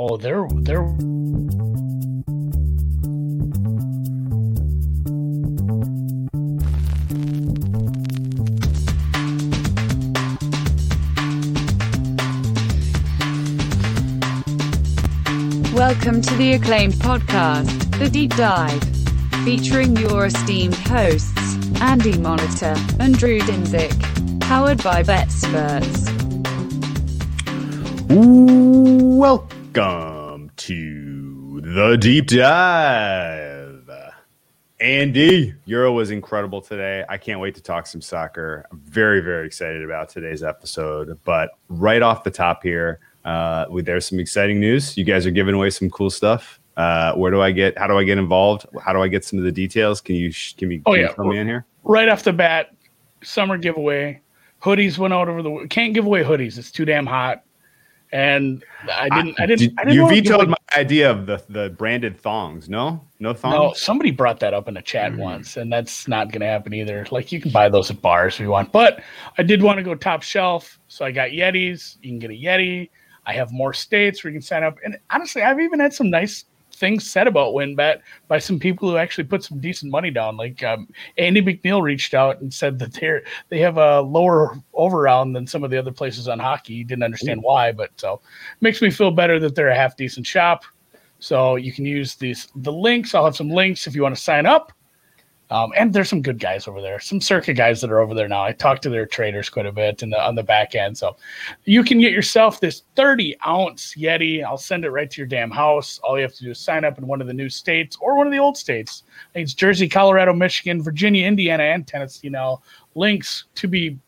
Oh, they're they're Welcome to the acclaimed podcast, The Deep Dive, featuring your esteemed hosts, Andy Molitor and Drew Dinsick, powered by BetSperts. Welcome to the deep dive. Andy, Euro was incredible today. I can't wait to talk some soccer. I'm very, very excited about today's episode. But right off the top here, uh, there's some exciting news. You guys are giving away some cool stuff. Uh, where do I get? How do I get involved? How do I get some of the details? Can you can you, Oh, can yeah. you fill me in here? right off the bat, summer giveaway. Hoodies went out over the. Can't give away hoodies. It's too damn hot. And I didn't. I, didn't. Did- I didn't you vetoed away- my idea of the the branded thongs. No, no thongs. No, somebody brought that up in a chat Mm-hmm. once, and that's not going to happen either. Like you can buy those at bars if you want, but I did want to go top shelf, so I got Yetis. You can get a Yeti. I have more states where you can sign up, and honestly, I've even had some nice things said about WynnBET by some people who actually put some decent money down. Like um, Andy McNeil reached out and said that they're they have a lower over round than some of the other places on hockey. He didn't understand why, but so makes me feel better that they're a half decent shop. So you can use these the links. I'll have some links if you want to sign up. Um, and there's some good guys over there, some circuit guys that are over there now. I talked to their traders quite a bit in the on the back end. So you can get yourself this 30 ounce Yeti. I'll send it right to your damn house. All you have to do is sign up in one of the new states or one of the old states. It's Jersey, Colorado, Michigan, Virginia, Indiana, and Tennessee now. Links to be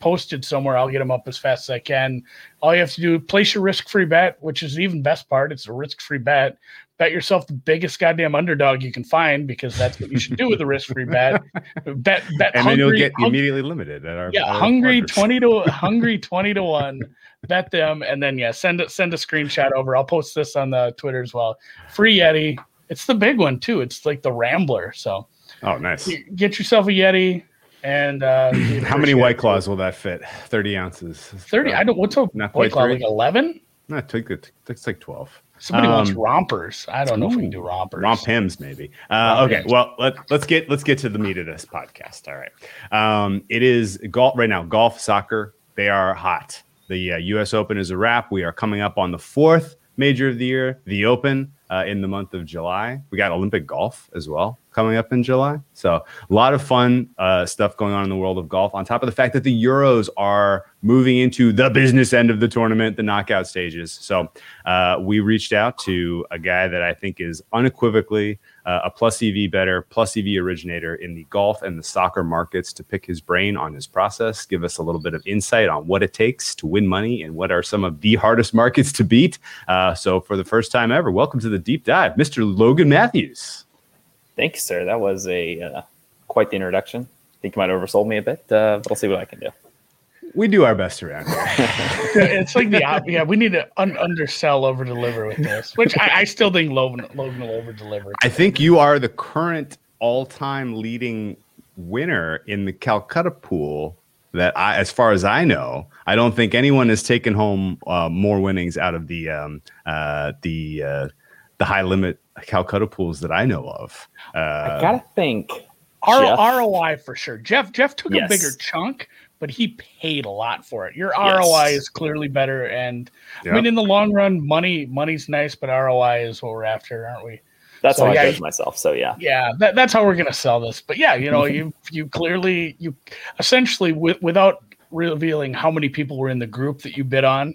posted somewhere. I'll get them up as fast as I can. All you have to do place your risk-free bet, which is even best part. It's a risk-free bet. Bet yourself the biggest goddamn underdog you can find because that's what you should do with a risk-free bet. Bet bet and then you'll get hung- immediately limited at our yeah, our hungry partners. twenty to hungry twenty to one. Bet them, and then yeah, send it send a screenshot over. I'll post this on the Twitter as well. Free Yeti. It's the big one too. It's like the Rambler. So Oh, nice. get yourself a Yeti, and uh, How many white it. claws will that fit? Thirty ounces. Thirty. I don't. What's a Not white claw? Like eleven. No, take it. It's like twelve. Somebody wants Um, rompers. I don't know if we can do rompers. Romp hymns, maybe. Uh, okay, well let let's get let's get to the meat of this podcast. All right, um, it is golf right now. Golf, soccer, they are hot. The uh, U.S. Open is a wrap. We are coming up on the fourth major of the year, the Open, uh, in the month of July. We got Olympic golf as well coming up in July. So a lot of fun uh, stuff going on in the world of golf. On top of the fact that the Euros are moving into the business end of the tournament, the knockout stages. So uh, we reached out to a guy that I think is unequivocally uh, a plus EV better, plus EV originator in the golf and the soccer markets to pick his brain on his process, give us a little bit of insight on what it takes to win money and what are some of the hardest markets to beat. Uh, so for the first time ever, welcome to the deep dive, Mr. Logan Matthews. Thank you, sir. That was a uh, quite the introduction. I think you might have oversold me a bit, uh, but I'll see what I can do. We do our best around here. it's like the yeah. We need to un- undersell, over deliver with this, which I, I still think Logan Logan will over deliver. I think you are the current all-time leading winner in the Calcutta pool. That I, as far as I know, I don't think anyone has taken home uh, more winnings out of the um, uh, the uh, the high limit Calcutta pools that I know of. I gotta think. R- Jeff- ROI for sure. Jeff Jeff took a bigger chunk, but he paid a lot for it. Your Yes. ROI is clearly better, and I mean in the long run, money money's nice, but ROI is what we're after, aren't we? That's So, how yeah, I judge myself. So yeah, Yeah, that, that's how we're gonna sell this. But yeah, you know, mm-hmm. you you clearly you essentially with, without revealing how many people were in the group that you bid on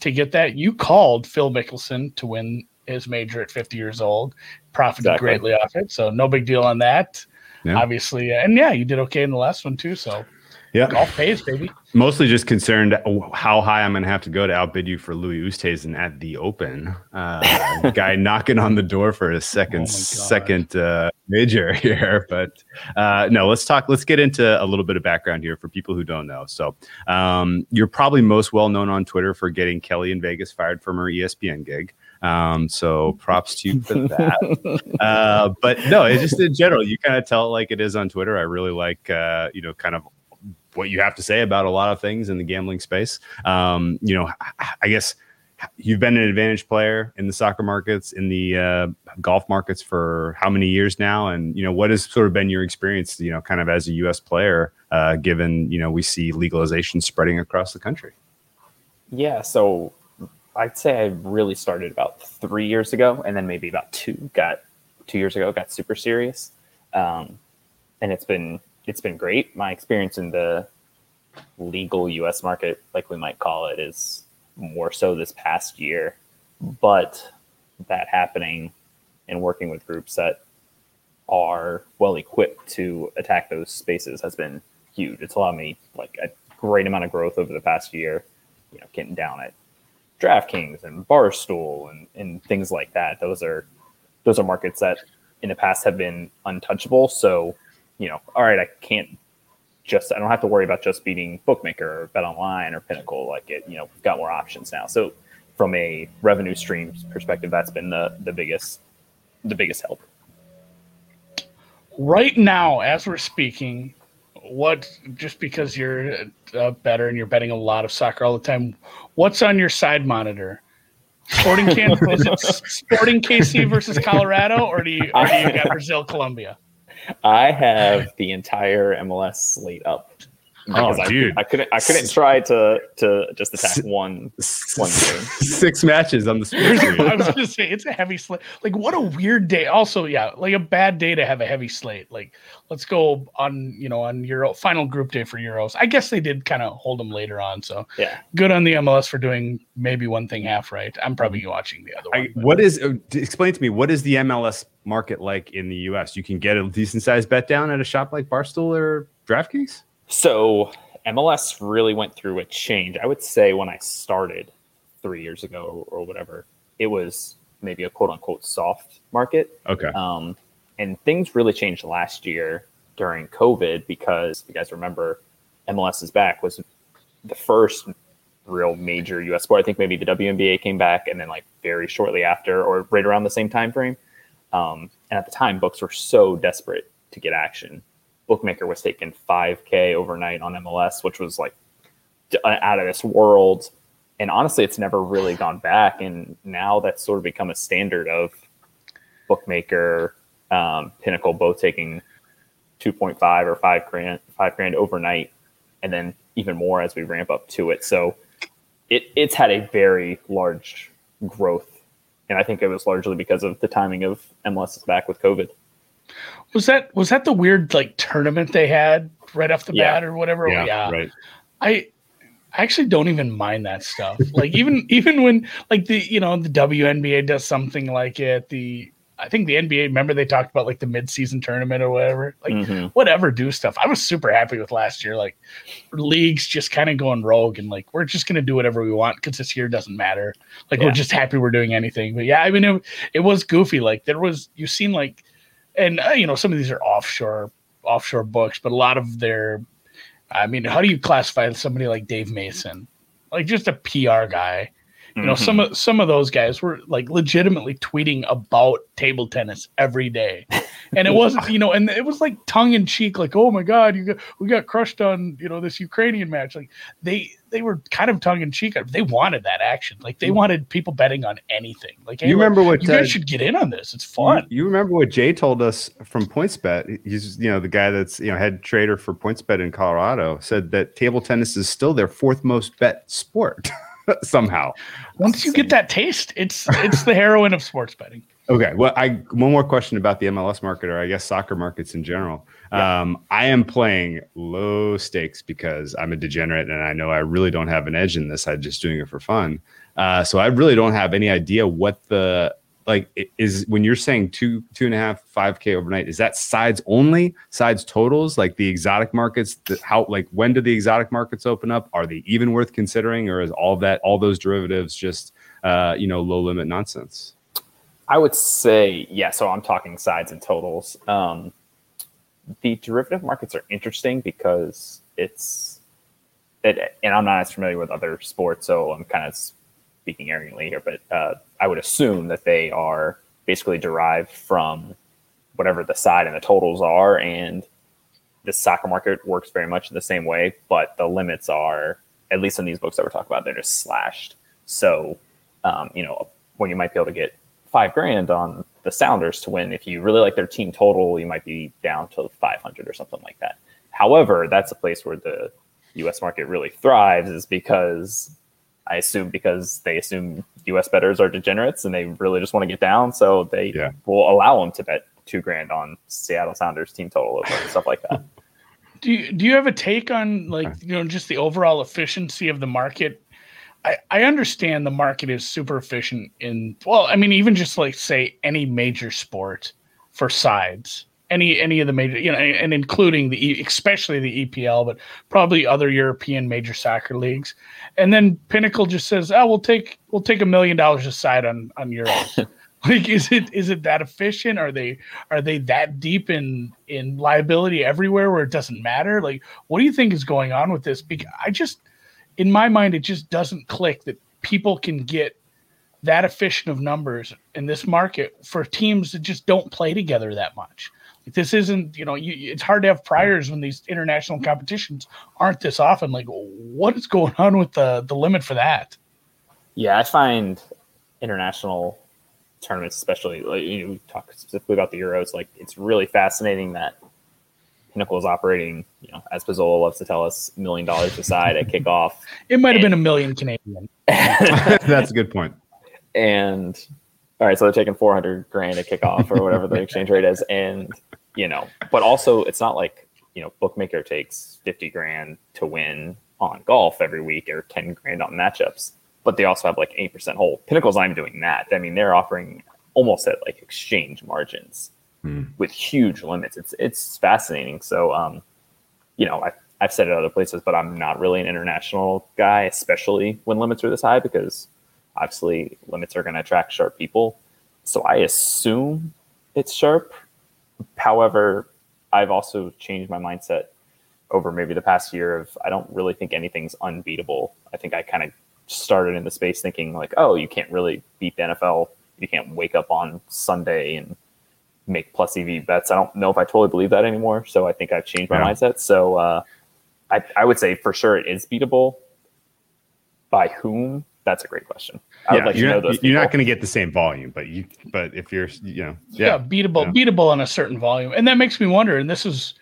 to get that, you called Phil Mickelson to win his major at 50 years old, profited Exactly. greatly off it. So no big deal on that. Yeah. Obviously, and yeah, you did okay in the last one too. So yeah, golf pays, baby. mostly just concerned how high I'm going to have to go to outbid you for Louis Oosthuizen at the Open. Uh, guy knocking on the door for his second Oh second uh, major here, but uh, no. Let's talk. Let's get into a little bit of background here for people who don't know. So, um, you're probably most well known on Twitter for getting Kelly in Vegas fired from her ESPN gig. Um, so props to you for that. uh, but no, it's just in general, you kind of tell it like it is on Twitter. I really like, uh, you know, kind of what you have to say about a lot of things in the gambling space. Um, you know, I- guess you've been an advantage player in the soccer markets, in the uh, golf markets for how many years now? And you know, what has sort of been your experience? You know, kind of as a U.S. player, uh, given you know we see legalization spreading across the country. Yeah, so I'd say I really started about three years ago, and then maybe about two got two years ago got super serious, um, and it's been it's been great. My experience in the legal U.S. market, like we might call it, is more so this past year, but that happening and working with groups that are well equipped to attack those spaces has been huge. It's allowed me like a great amount of growth over the past year. You know, getting down at DraftKings and Barstool and, and things like that. Those are those are markets that in the past have been untouchable. So, you know, all right, I can't just I don't have to worry about just beating Bookmaker or Bet Online or Pinnacle. Like it, you know, we've got more options now. So from a revenue stream perspective, that's been the the biggest the biggest help. Right now, as we're speaking, what just because you're uh, better and you're betting a lot of soccer all the time, what's on your side monitor? Sporting Kansas, Sporting KC versus Colorado, or do you or do you got Brazil Colombia? I have the entire MLS slate up oh, I, dude. I couldn't I couldn't try to to just attack one one game. Six matches on the screen. I was gonna say it's a heavy slate. Like what a weird day. Also, yeah, like a bad day to have a heavy slate. Like let's go on you know on Euro final group day for Euros. I guess they did kind of hold them later on. So yeah, good on the MLS for doing maybe one thing half right. I'm probably watching the other one. I, what is uh, explain to me what is the MLS market like in the US? You can get a decent sized bet down at a shop like Barstool or DraftKings. So MLS really went through a change. I would say when I started three years ago or, whatever, it was maybe a quote unquote soft market. Okay. Um, and things really changed last year during COVID because if you guys remember, MLS is back was the first real major US sport. I think maybe the WNBA came back and then like very shortly after or right around the same time frame. Um, and at the time, books were so desperate to get action bookmaker was taking 5k overnight on MLS, which was like uh, out of this world. And honestly, it's never really gone back. And now that's sort of become a standard of bookmaker, um, Pinnacle, both taking 2.5 or five grand, five grand overnight, and then even more as we ramp up to it. So it, it's had a very large growth. And I think it was largely because of the timing of MLS back with COVID. Was that was that the weird like tournament they had right off the yeah. bat or whatever? Yeah, yeah, right. I I actually don't even mind that stuff. Like even even when like the you know the WNBA does something like it, the I think the NBA remember they talked about like the midseason tournament or whatever. Like mm-hmm. whatever, do stuff. I was super happy with last year. Like leagues just kind of going rogue and like we're just gonna do whatever we want because this year doesn't matter. Like yeah. we're just happy we're doing anything. But yeah, I mean it, it was goofy. Like there was you seen like and uh, you know some of these are offshore offshore books, but a lot of their, I mean, how do you classify somebody like Dave Mason, like just a PR guy? You know, mm-hmm. some of some of those guys were like legitimately tweeting about table tennis every day, and it wasn't you know, and it was like tongue in cheek, like, oh my god, you got we got crushed on you know this Ukrainian match. Like they they were kind of tongue in cheek. They wanted that action, like they mm. wanted people betting on anything. Like, hey, you remember what you guys uh, should get in on this? It's fun. You, you, remember what Jay told us from PointsBet? He's you know the guy that's you know head trader for PointsBet in Colorado. Said that table tennis is still their fourth most bet sport. somehow. Once you get that taste, it's it's the heroin of sports betting. Okay. Well, I one more question about the MLS market, or I guess soccer markets in general. Yeah. Um, I am playing low stakes because I'm a degenerate, and I know I really don't have an edge in this. I'm just doing it for fun. Uh, so I really don't have any idea what the like is when you're saying two two and a half five k overnight is that sides only? Sides totals? Like the exotic markets the, how like when do the exotic markets open up? Are they even worth considering or is all that all those derivatives just uh you know low limit nonsense? I would say yeah so i'm talking sides and totals. Um the derivative markets are interesting because it's it, and i'm not as familiar with other sports so i'm kind of speaking arrogantly here, but uh, I would assume that they are basically derived from whatever the side and the totals are. And the soccer market works very much in the same way, but the limits are, at least in these books that we're talking about, they're just slashed. So Um, you know, when you might be able to get five grand on the Sounders to win. If you really like their team total, you might be down to 500 or something like that. However, that's a place where the U.S. market really thrives, is because I assume because they assume U.S. bettors are degenerates and they really just want to get down, so they Yeah. will allow them to bet two grand on Seattle Sounders team total over and stuff like that. Do you, do you have a take on like you know just the overall efficiency of the market? I, I understand the market is super efficient in well, I mean even just like say any major sport for sides, any any of the major you know and including the especially the EPL, but probably other European major soccer leagues. And then Pinnacle just says, "Oh, we'll take we'll take a million dollars aside on on euros." like is it is it that efficient are they are they that deep in in liability everywhere where it doesn't matter like what do you think is going on with this because i just in my mind it just doesn't click that people can get that efficient of numbers in this market for teams that just don't play together that much this isn't you know you, it's hard to have priors when these international competitions aren't this often like what is going on with the the limit for that Yeah, I find international tournaments, especially like you know, we talk specifically about the Euros, like it's really fascinating that Pinnacle is operating, you know, as Pizzola loves to tell us, million dollars aside at kickoff. it might have been a million canadian That's a good point. and all right, so they're taking 400 grand at kickoff or whatever the exchange rate is. And, you know, but also it's not like, you know, bookmaker takes 50 grand to win on golf every week or 10 grand on matchups, but they also have like 8% hold. Pinnacle's not even doing that. I mean, they're offering almost at like exchange margins Hmm. with huge limits. It's, it's fascinating. So, um, you know, I, I've said it other places, but I'm not really an international guy, especially when limits are this high because obviously limits are going to attract sharp people. So I assume it's sharp. However, I've also changed my mindset over maybe the past year of I don't really think anything's unbeatable. I think I kind of started in the space thinking like, oh, you can't really beat the NFL. You can't wake up on Sunday and make plus EV bets. I don't know if I totally believe that anymore. So I think I've changed my Yeah. mindset. So uh, I, I would say for sure it is beatable. By whom? That's a great question. I would Yeah, like to you're know not, those. you're not going to get the same volume, but you but if you're you know yeah, yeah, beatable, yeah. beatable on a certain volume, and that makes me wonder. And this is,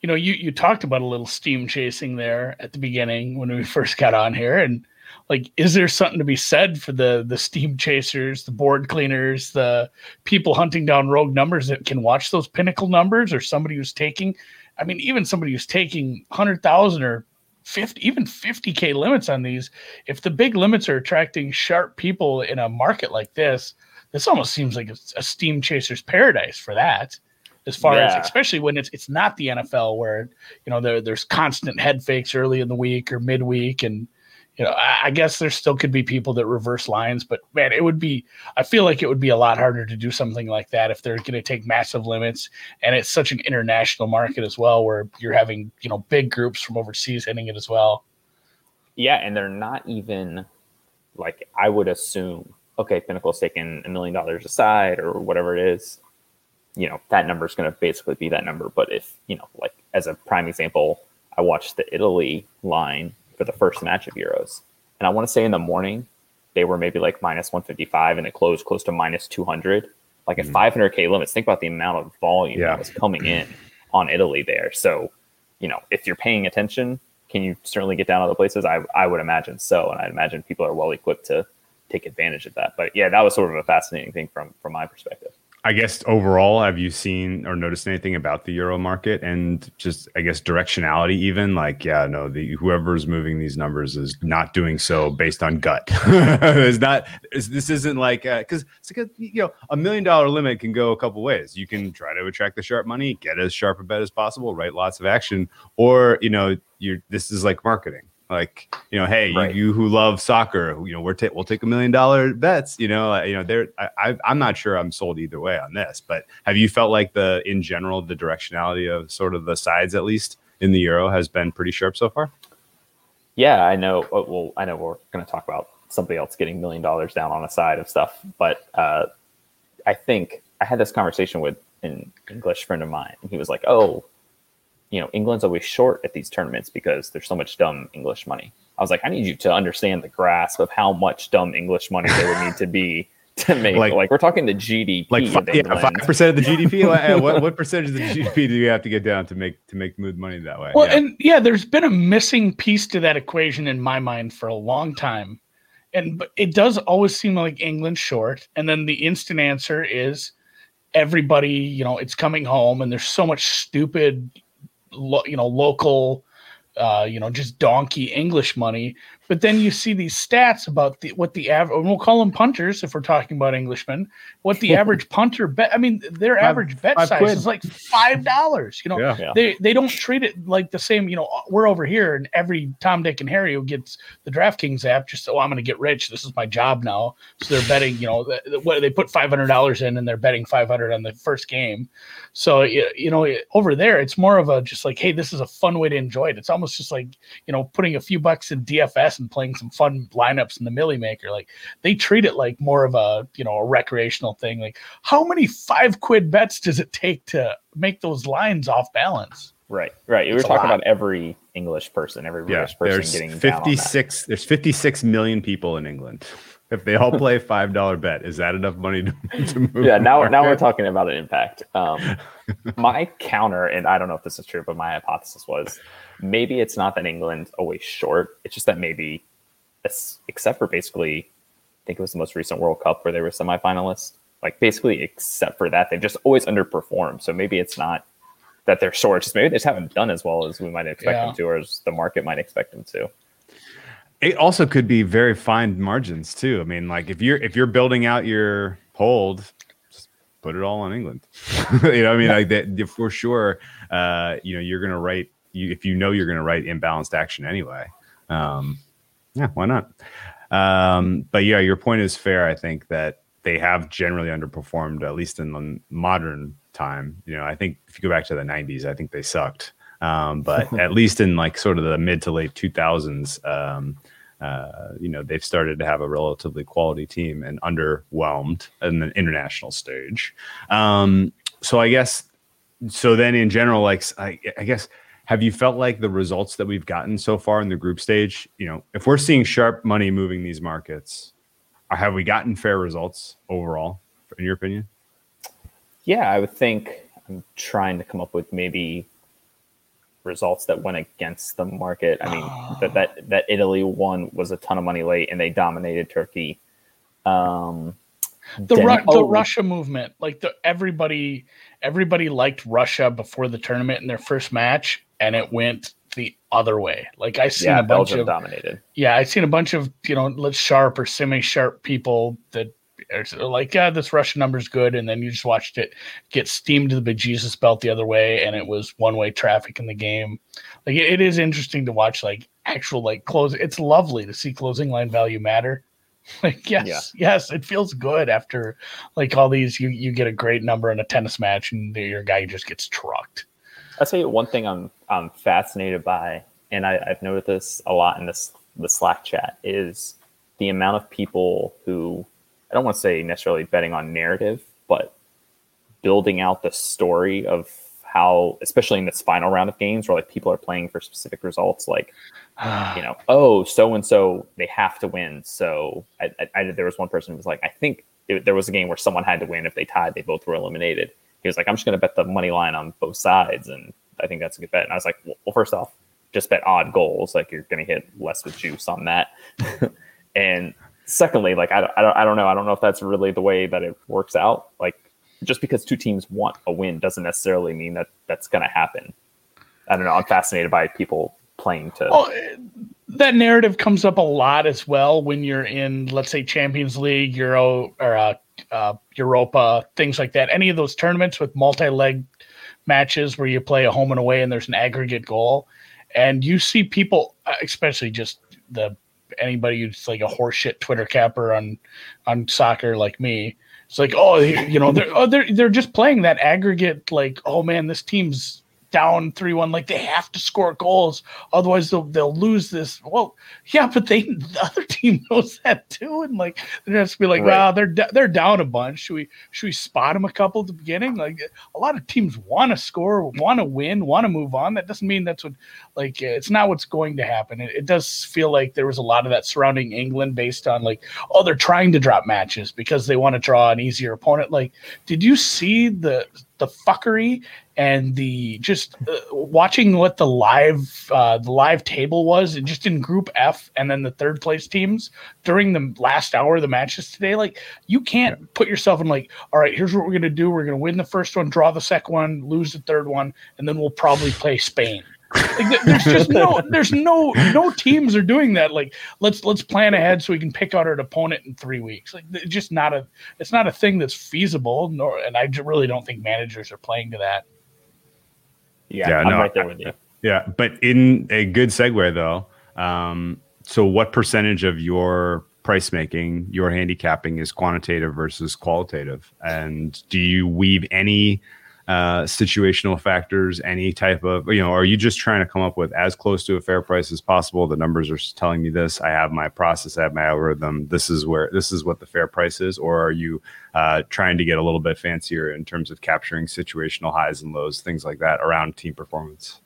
you know, you you talked about a little steam chasing there at the beginning when we first got on here, and like, is there something to be said for the the steam chasers, the board cleaners, the people hunting down rogue numbers that can watch those pinnacle numbers, or somebody who's taking, I mean, even somebody who's taking hundred thousand or 50 even 50k limits on these. If the big limits are attracting sharp people in a market like this this almost seems like a, a steam chaser's paradise for that as far as especially when it's it's not the NFL where you know there, there's constant head fakes early in the week or midweek and you know I, I guess there still could be people that reverse lines but man it would be I feel like it would be a lot harder to do something like that if they're going to take massive limits and it's such an international market as well where you're having you know big groups from overseas hitting it as well Yeah, and they're not even like I would assume. Okay, Pinnacle's taking a million dollars aside or whatever it is. You know that number is going to basically be that number. But if you know, like as a prime example, I watched the Italy line for the first match of Euros, and I want to say in the morning they were maybe like minus one fifty five, and it closed close to minus two hundred. Like at mm. five hundred k limits, think about the amount of volume Yeah. that was coming in on Italy there. So, you know, if you're paying attention, can you certainly get down other places? I, I would imagine so, and I'd imagine people are well equipped to take advantage of that. But yeah, that was sort of a fascinating thing from from my perspective. I guess overall, have you seen or noticed anything about the euro market and just I guess directionality? Even like, yeah, no, the whoever's moving these numbers is not doing so based on gut. it's not. It's, this isn't like uh, because it's like a, you know a million dollar limit can go a couple ways. You can try to attract the sharp money, get as sharp a bet as possible, write lots of action, or you know, you're this is like marketing. Like you know, hey, Right. you, you who love soccer, you know, we're ta- we'll take a million dollar bets. You know, uh, you know, there. I, I'm not sure I'm sold either way on this, but have you felt like the in general the directionality of sort of the sides at least in the euro has been pretty sharp so far? Yeah, I know. uh, Well, I know we're going to talk about somebody else getting million dollars down on a side of stuff, but uh, I think I had this conversation with an English friend of mine, and he was like, "Oh, you know, England's always short at these tournaments because there's so much dumb English money." I was like, I need you to understand the grasp of how much dumb English money there would need to be to make Like- like, we're talking the GDP Like five, yeah, five percent of the GDP. Like, uh, what what percentage of the GDP do you have to get down to make to make move money that way? Well, Yeah. and yeah, there's been a missing piece to that equation in my mind for a long time. And but it does always seem like England's short. And then the instant answer is everybody, you know, it's coming home and there's so much stupid, lo- you know, local, uh, you know, just donkey English money. But then you see these stats about the what the average, and we'll call them punters if we're talking about Englishmen, what the average punter bet. I mean, their Five- average bet five size quid. is like $5, you know, yeah. Yeah. they they don't treat it like the same. You know, we're over here, and every Tom, Dick, and Harry who gets the DraftKings app just oh, I'm going to get rich. This is my job now. So they're betting. You know, th- th- what they put five hundred dollars in, and they're betting five hundred on the first game. So you know, over there, it's more of a just like, hey, this is a fun way to enjoy it. It's almost just like you know, putting a few bucks in DFS and playing some fun lineups in the Milly Maker. Like they treat it like more of a you know a recreational thing. Like how many five quid bets does it take to make those lines off balance? Right, right. You were talking lot. about every English person, every Yeah, British person there's getting down on that. 56 there's 56 million people in England. If they all play five dollar bet, is that enough money to, to move? Yeah, the now now we're talking about an impact. Um, my counter, and I don't know if this is true, but my hypothesis was maybe it's not that England always short. It's just that maybe, except for basically, I think it was the most recent World Cup where they were semifinalists. Like basically, except for that, they've just always underperformed. So maybe it's not that they're short. Just maybe they just haven't done as well as we might expect Yeah. them to, or as the market might expect them to. It also could be very fine margins too. I mean, like if you're if you're building out your hold, just put it all on England. you know, I mean, like that for sure. Uh, you know, you're gonna write you if you know you're gonna write imbalanced action anyway. Um, yeah, why not? Um, but yeah, your point is fair. I think that they have generally underperformed, at least in the modern time. You know, I think if you go back to the '90s, I think they sucked. Um, but at least in like sort of the mid to late 2000s, um, uh, you know, they've started to have a relatively quality team and underwhelmed in the international stage. Um, so I guess, so then in general, like, I, I guess, have you felt like the results that we've gotten so far in the group stage, you know, if we're seeing sharp money moving these markets, have we gotten fair results overall, in your opinion? Yeah, I would think I'm trying to come up with maybe results that went against the market. I mean, that that that Italy won was a ton of money late, and they dominated Turkey. Um, the, Ru- the oh, Russia movement, like the everybody, everybody liked Russia before the tournament in their first match, and it went the other way. Like I seen yeah, a bunch Belgium of dominated. yeah, I seen a bunch of you know let's sharp or semi sharp people that are like, yeah, this Russian number's good, and then you just watched it get steamed to the bejesus belt the other way, and it was one way traffic in the game. Like it, it is interesting to watch like actual like close. It's lovely to see closing line value matter. Like yes, Yeah. yes, it feels good after like all these. You you get a great number in a tennis match, and your guy just gets trucked. I'll tell you one thing I'm I'm fascinated by, and I, I've noticed this a lot in this the Slack chat is the amount of people who I don't want to say necessarily betting on narrative, but building out the story of how, especially in this final round of games, where like people are playing for specific results, like you know, oh, so and so they have to win. So I, I, I there was one person who was like, I think it, there was a game where someone had to win. If they tied, they both were eliminated. He was like, I'm just going to bet the money line on both sides, and I think that's a good bet. And I was like, well, well first off, just bet odd goals. Like you're going to hit less with juice on that. and secondly, like I, don't- I don't I don't know I don't know if that's really the way that it works out. Like just because two teams want a win doesn't necessarily mean that that's going to happen. I don't know. I'm fascinated by people playing to. Well, eh, that narrative comes up a lot as well when you're in, let's say, Champions League, Euro, or uh, uh, Europa, things like that. Any of those tournaments with multi-leg matches where you play a home and away and there's an aggregate goal, and you see people, uh, especially just the anybody who's like a horseshit Twitter capper on on soccer like me. It's like, oh, you know, they're oh, they're they're just playing that aggregate. Like, oh man, this team's down three one. Like they have to score goals, otherwise they'll they'll lose this. Well, yeah, but they the other team knows that too, and like they're just be like, Right. wow, they're they're down a bunch. Should we should we spot them a couple at the beginning? Like a lot of teams want to score, want to win, want to move on. That doesn't mean that's what like it's not what's going to happen. It, it does feel like there was a lot of that surrounding England based on like, oh, they're trying to drop matches because they want to draw an easier opponent. Like, did you see the the fuckery and the just uh, watching what the live uh, the live table was and just in Group F and then the third place teams during the last hour of the matches today? Like, you can't put yourself in like, all right, here's what we're gonna do. We're gonna win the first one, draw the second one, lose the third one, and then we'll probably play Spain. Like, there's just no, there's no, no teams are doing that. Like, let's let's plan ahead so we can pick out our opponent in three weeks. Like, it's just not a, it's not a thing that's feasible. Nor, and I really don't think managers are playing to that. Yeah, Yeah, I'm no, right there with you. Yeah, but in a good segue though, um, so what percentage of your price making, your handicapping is quantitative versus qualitative, and do you weave any uh, situational factors, any type of you know, are you just trying to come up with as close to a fair price as possible? The numbers are telling me this. I have my process, I have my algorithm. This is where this is what the fair price is, or are you uh, trying to get a little bit fancier in terms of capturing situational highs and lows, things like that around team performance?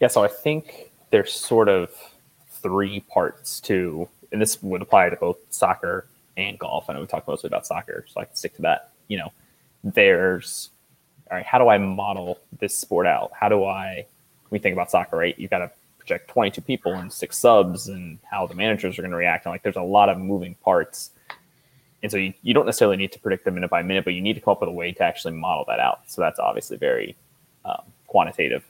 Yeah, so I think there's sort of three parts to, and this would apply to both soccer and golf. And I know we talked mostly about soccer, so I can stick to that. You know, there's all right, how do I model this sport out? How do I, we think about soccer, right? You've got to project 22 people and six subs and how the managers are going to react. And like, there's a lot of moving parts. And so you, you don't necessarily need to predict them minute by minute, but you need to come up with a way to actually model that out. So that's obviously very um, quantitative.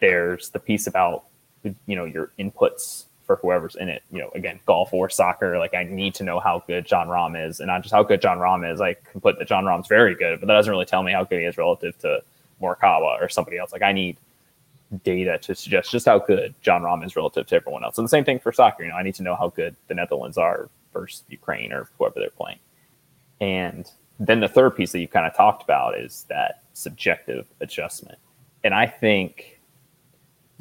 There's the piece about, you know, your inputs for whoever's in it. You know, again, golf or soccer. Like I need to know how good Jon Rahm is, and not just how good Jon Rahm is. I can put that Jon Rahm's very good, but that doesn't really tell me how good he is relative to Morikawa or somebody else. Like I need data to suggest just how good Jon Rahm is relative to everyone else. And the same thing for soccer. You know, I need to know how good the Netherlands are versus Ukraine or whoever they're playing. And then the third piece that you've kind of talked about is that subjective adjustment. And I think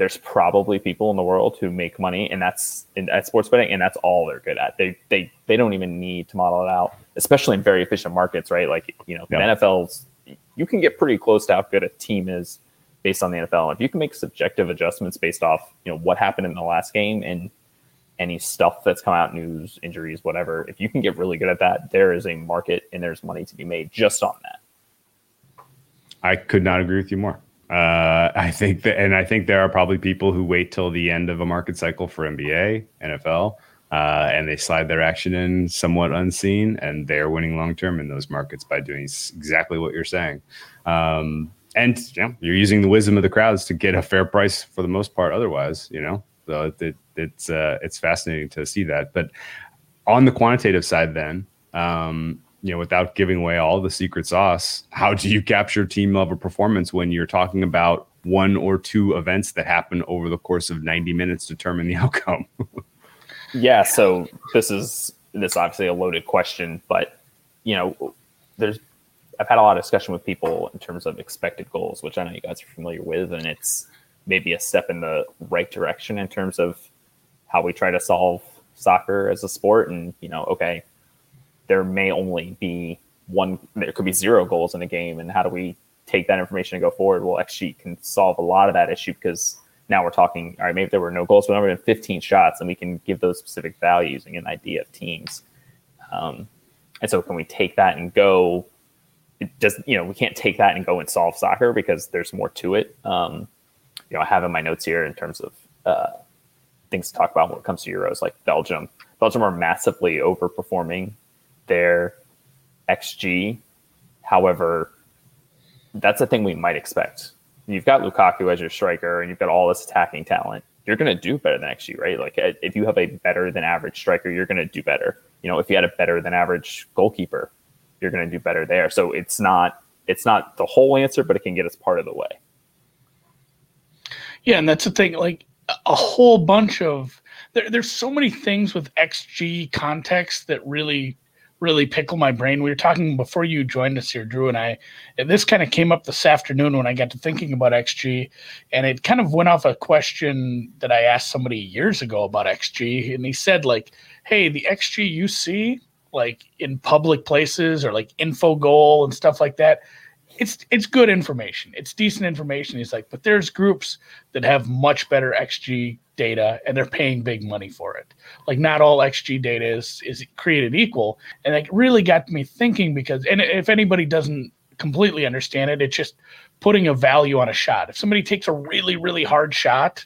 there's probably people in the world who make money and that's in, at sports betting and that's all they're good at. They they they don't even need to model it out, especially in very efficient markets, right? Like, you know, Yeah. the NFL's you can get pretty close to how good a team is based on the NFL. And If you can make subjective adjustments based off, you know, what happened in the last game and any stuff that's come out, news, injuries, whatever, if you can get really good at that, there is a market and there's money to be made just on that. I could not agree with you more. Uh, I think that, and I think there are probably people who wait till the end of a market cycle for NBA, NFL, uh, and they slide their action in somewhat unseen, and they're winning long term in those markets by doing exactly what you're saying. Um, and you know, you're using the wisdom of the crowds to get a fair price for the most part. Otherwise, you know, so it, it, it's uh, it's fascinating to see that. But on the quantitative side, then, um, you know, without giving away all the secret sauce, how do you capture team level performance when you're talking about one or two events that happen over the course of 90 minutes determine the outcome? Yeah, so this is this is obviously a loaded question, but you know, there's I've had a lot of discussion with people in terms of expected goals, which I know you guys are familiar with, and it's maybe a step in the right direction in terms of how we try to solve soccer as a sport. And you know, okay, there may only be one, there could be zero goals in a game, and how do we take that information and go forward? Well, XG can solve a lot of that issue because now we're talking, all right, maybe there were no goals, but there were 15 shots, and we can give those specific values and get an idea of teams. Um, and so, can we take that and go? It does, you know, we can't take that and go and solve soccer because there's more to it. Um, you know, I have in my notes here in terms of uh, things to talk about when it comes to Euros, like Belgium. Belgium are massively overperforming their XG. However, that's a thing we might expect. You've got Lukaku as your striker, and you've got all this attacking talent. You're going to do better than XG, right? Like uh, if you have a better than average striker, you're going to do better. You know, if you had a better than average goalkeeper, you're going to do better there. So it's not it's not the whole answer, but it can get us part of the way. Yeah, and that's the thing. Like a- whole bunch of there, there's so many things with XG context that really really pickle my brain. We were talking before you joined us here, Drew and I, and this kind of came up this afternoon when I got to thinking about XG, and it kind of went off a question that I asked somebody years ago about XG, and he said like, "Hey, the XG you see like in public places or like Infogol and stuff like that." It's it's good information. It's decent information. He's like, but there's groups that have much better XG data and they're paying big money for it. Like not all XG data is is created equal. And it really got me thinking because and if anybody doesn't completely understand it, it's just putting a value on a shot. If somebody takes a really, really hard shot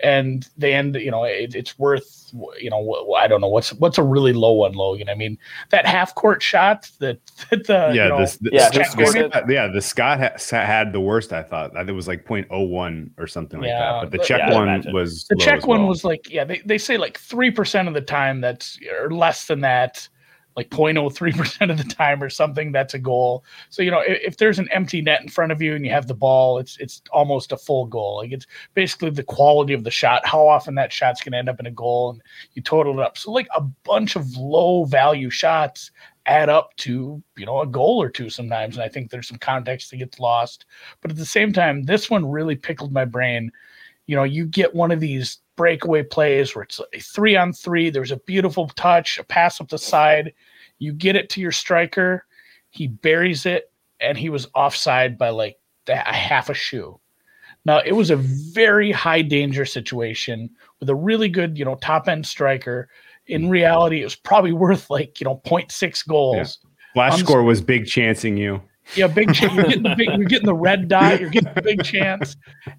and they end you know it, it's worth you know i don't know what's what's a really low one logan? I mean that half court shot that, that the yeah you know, this, the, yeah, the, just yeah the scott ha- had the worst i thought. It was like 0.01 or something like Yeah, that but the check yeah, one was the check as one well. was like yeah they, they say like 3% of the time that's or less than that like 0.03% of the time or something that's a goal. So you know if, if there's an empty net in front of you and you have the ball it's it's almost a full goal. Like it's basically the quality of the shot how often that shot's going to end up in a goal and you total it up. So like a bunch of low value shots add up to you know a goal or two sometimes and i think there's some context that gets lost. But at the same time this one really pickled my brain. You know you get one of these breakaway plays where it's a three on three there's a beautiful touch a pass up the side you get it to your striker he buries it and he was offside by like a half a shoe now it was a very high danger situation with a really good you know top end striker in hmm. reality it was probably worth like you know 0.6 goals flash I'm- score was big chancing you yeah, big. Ch- you're getting the big. You're getting the red dot. You're getting the big chance.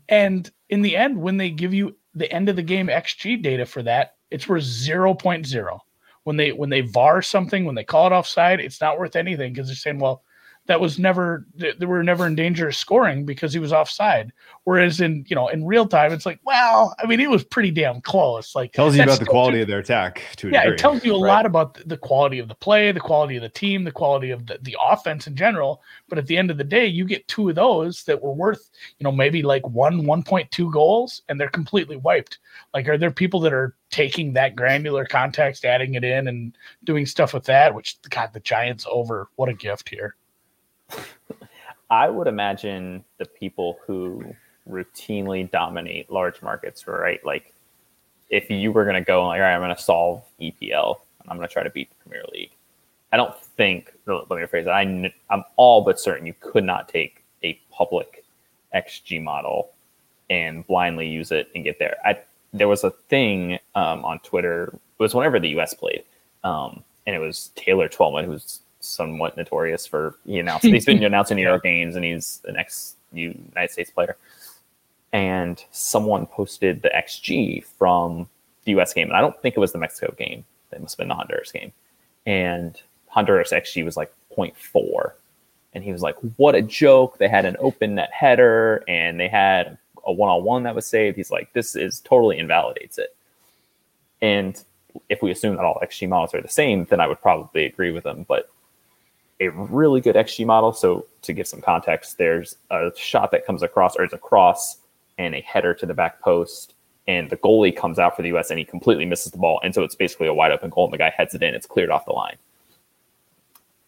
And in the end, when they give you the end of the game XG data for that, it's worth 0.0. When they when they VAR something, when they call it offside, it's not worth anything because they're saying, well, that was never they were never in danger of scoring because he was offside. Whereas in you know in real time, it's like, well, I mean, it was pretty damn close. Like tells you about the quality just- of their attack to yeah, degree. it tells you a Right. lot about the- the quality of the play, the quality of the team, the quality of the, the offense in general. But at the end of the day, you get two of those that were worth, you know, maybe like one, 1.2 goals, and they're completely wiped. Like, are there people that are taking that granular context, adding it in, and doing stuff with that? Which, God, the Giants over. What a gift here. I would imagine the people who routinely dominate large markets, right? Like, if you were going to go like, all right, I'm going to solve EPL, and I'm going to try to beat the Premier League. I don't think. Let me rephrase that. I, I'm all but certain you could not take a public XG model and blindly use it and get there. I, there was a thing um, on Twitter. It was whenever the US played, um, and it was Taylor Twellman, who's somewhat notorious for he announced he's been announcing New York games, and he's an ex United States player. And someone posted the XG from the US game, and I don't think it was the Mexico game. That must have been the Honduras game. And Honduras XG was like 0.4. And he was like, what a joke. They had an open net header and they had a one on one that was saved. He's like, this is totally invalidates it. And if we assume that all XG models are the same, then I would probably agree with him. But a really good XG model, so to give some context, there's a shot that comes across, or it's a cross and a header to the back post, and the goalie comes out for the US and he completely misses the ball. And so it's basically a wide open goal, and the guy heads it in, it's cleared off the line.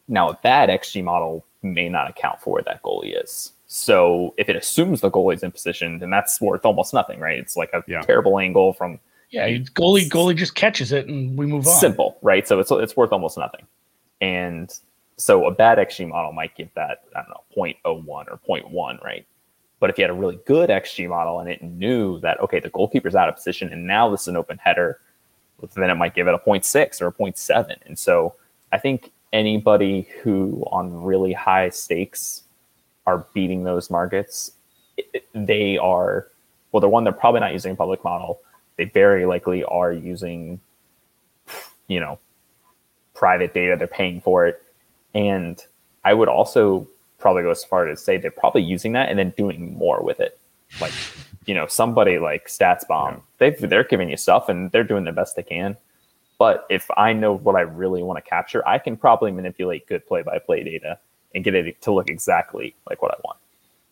Now, a bad XG model may not account for where that goalie is. So if it assumes the goalie's in position, then that's worth almost nothing, right? It's like a Yeah. terrible angle from Yeah, goalie goalie just catches it and we move on. simple, right? So it's it's worth almost nothing. And so a bad XG model might give that, I don't know, 0.01 or 0.1, right? But if you had a really good XG model and it knew that, okay, the goalkeeper's out of position and now this is an open header, then it might give it a 0.6 or a 0.7. And so I think anybody who on really high stakes are beating those markets, they are, well, they're one, they're probably not using a public model. They very likely are using, you know, private data. They're paying for it. And I would also probably go as far as say they're probably using that and then doing more with it. Like, you know, somebody like StatsBomb, they've, they're giving you stuff and they're doing the best they can. But if I know what I really want to capture, I can probably manipulate good play by play data and get it to look exactly like what I want.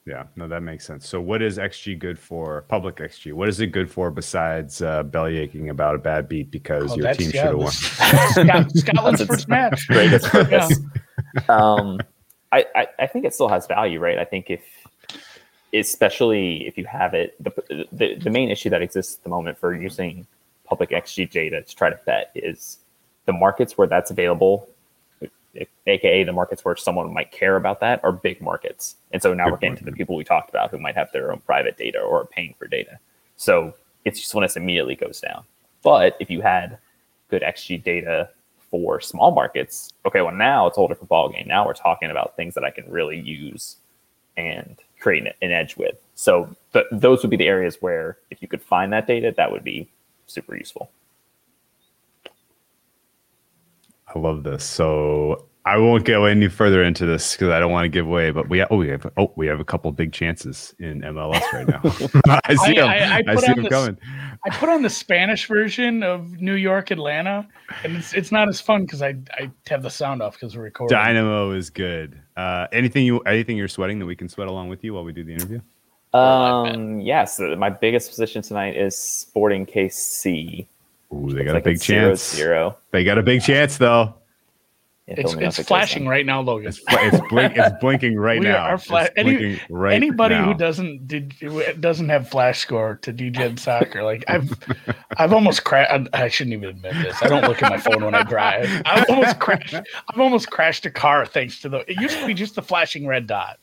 Yeah, no, that makes sense. So, what is XG good for? Public XG. What is it good for besides uh, belly aching about a bad beat because Oh, your team yeah, should have won? Scotland's first match. greatest Yeah. Um, I, I, I think it still has value, right? I think if, especially if you have it, the, the, the main issue that exists at the moment for using public XG data to try to bet is the markets where that's available, aka the markets where someone might care about that, are big markets. And so now we're getting to the people we talked about who might have their own private data or are paying for data. So its usefulness immediately goes down. But if you had good XG data for small markets, okay, well now it's a whole different ballgame. Now we're talking about things that I can really use and create an, an edge with. So th- those would be the areas where if you could find that data, that would be super useful. I love this. So I won't go any further into this because I don't want to give away. But we oh we have oh we have a couple big chances in MLS right now. I see I- them. I- I I, put see on them this- coming. I put on the Spanish version of New York Atlanta, and it's it's not as fun because I I have the sound off because we're recording. Dynamo is good. Uh, anything you anything you're sweating that we can sweat along with you while we do the interview? Um, yes, my biggest position tonight is Sporting KC. Ooh, they It's got like a big zero, chance. Zero. They got a big chance though. Yeah, It's fill me in it's if it goes flashing right now, Logan. It's it's, blink, it's blinking right We now. are fla- It's any- blinking right Anybody now. who doesn't did doesn't have flash score to DJ soccer, like I've I've almost crashed. I shouldn't even admit this. I don't look at my phone when I drive. I've almost crashed. I've almost crashed a car thanks to the. It used to be just the flashing red dot.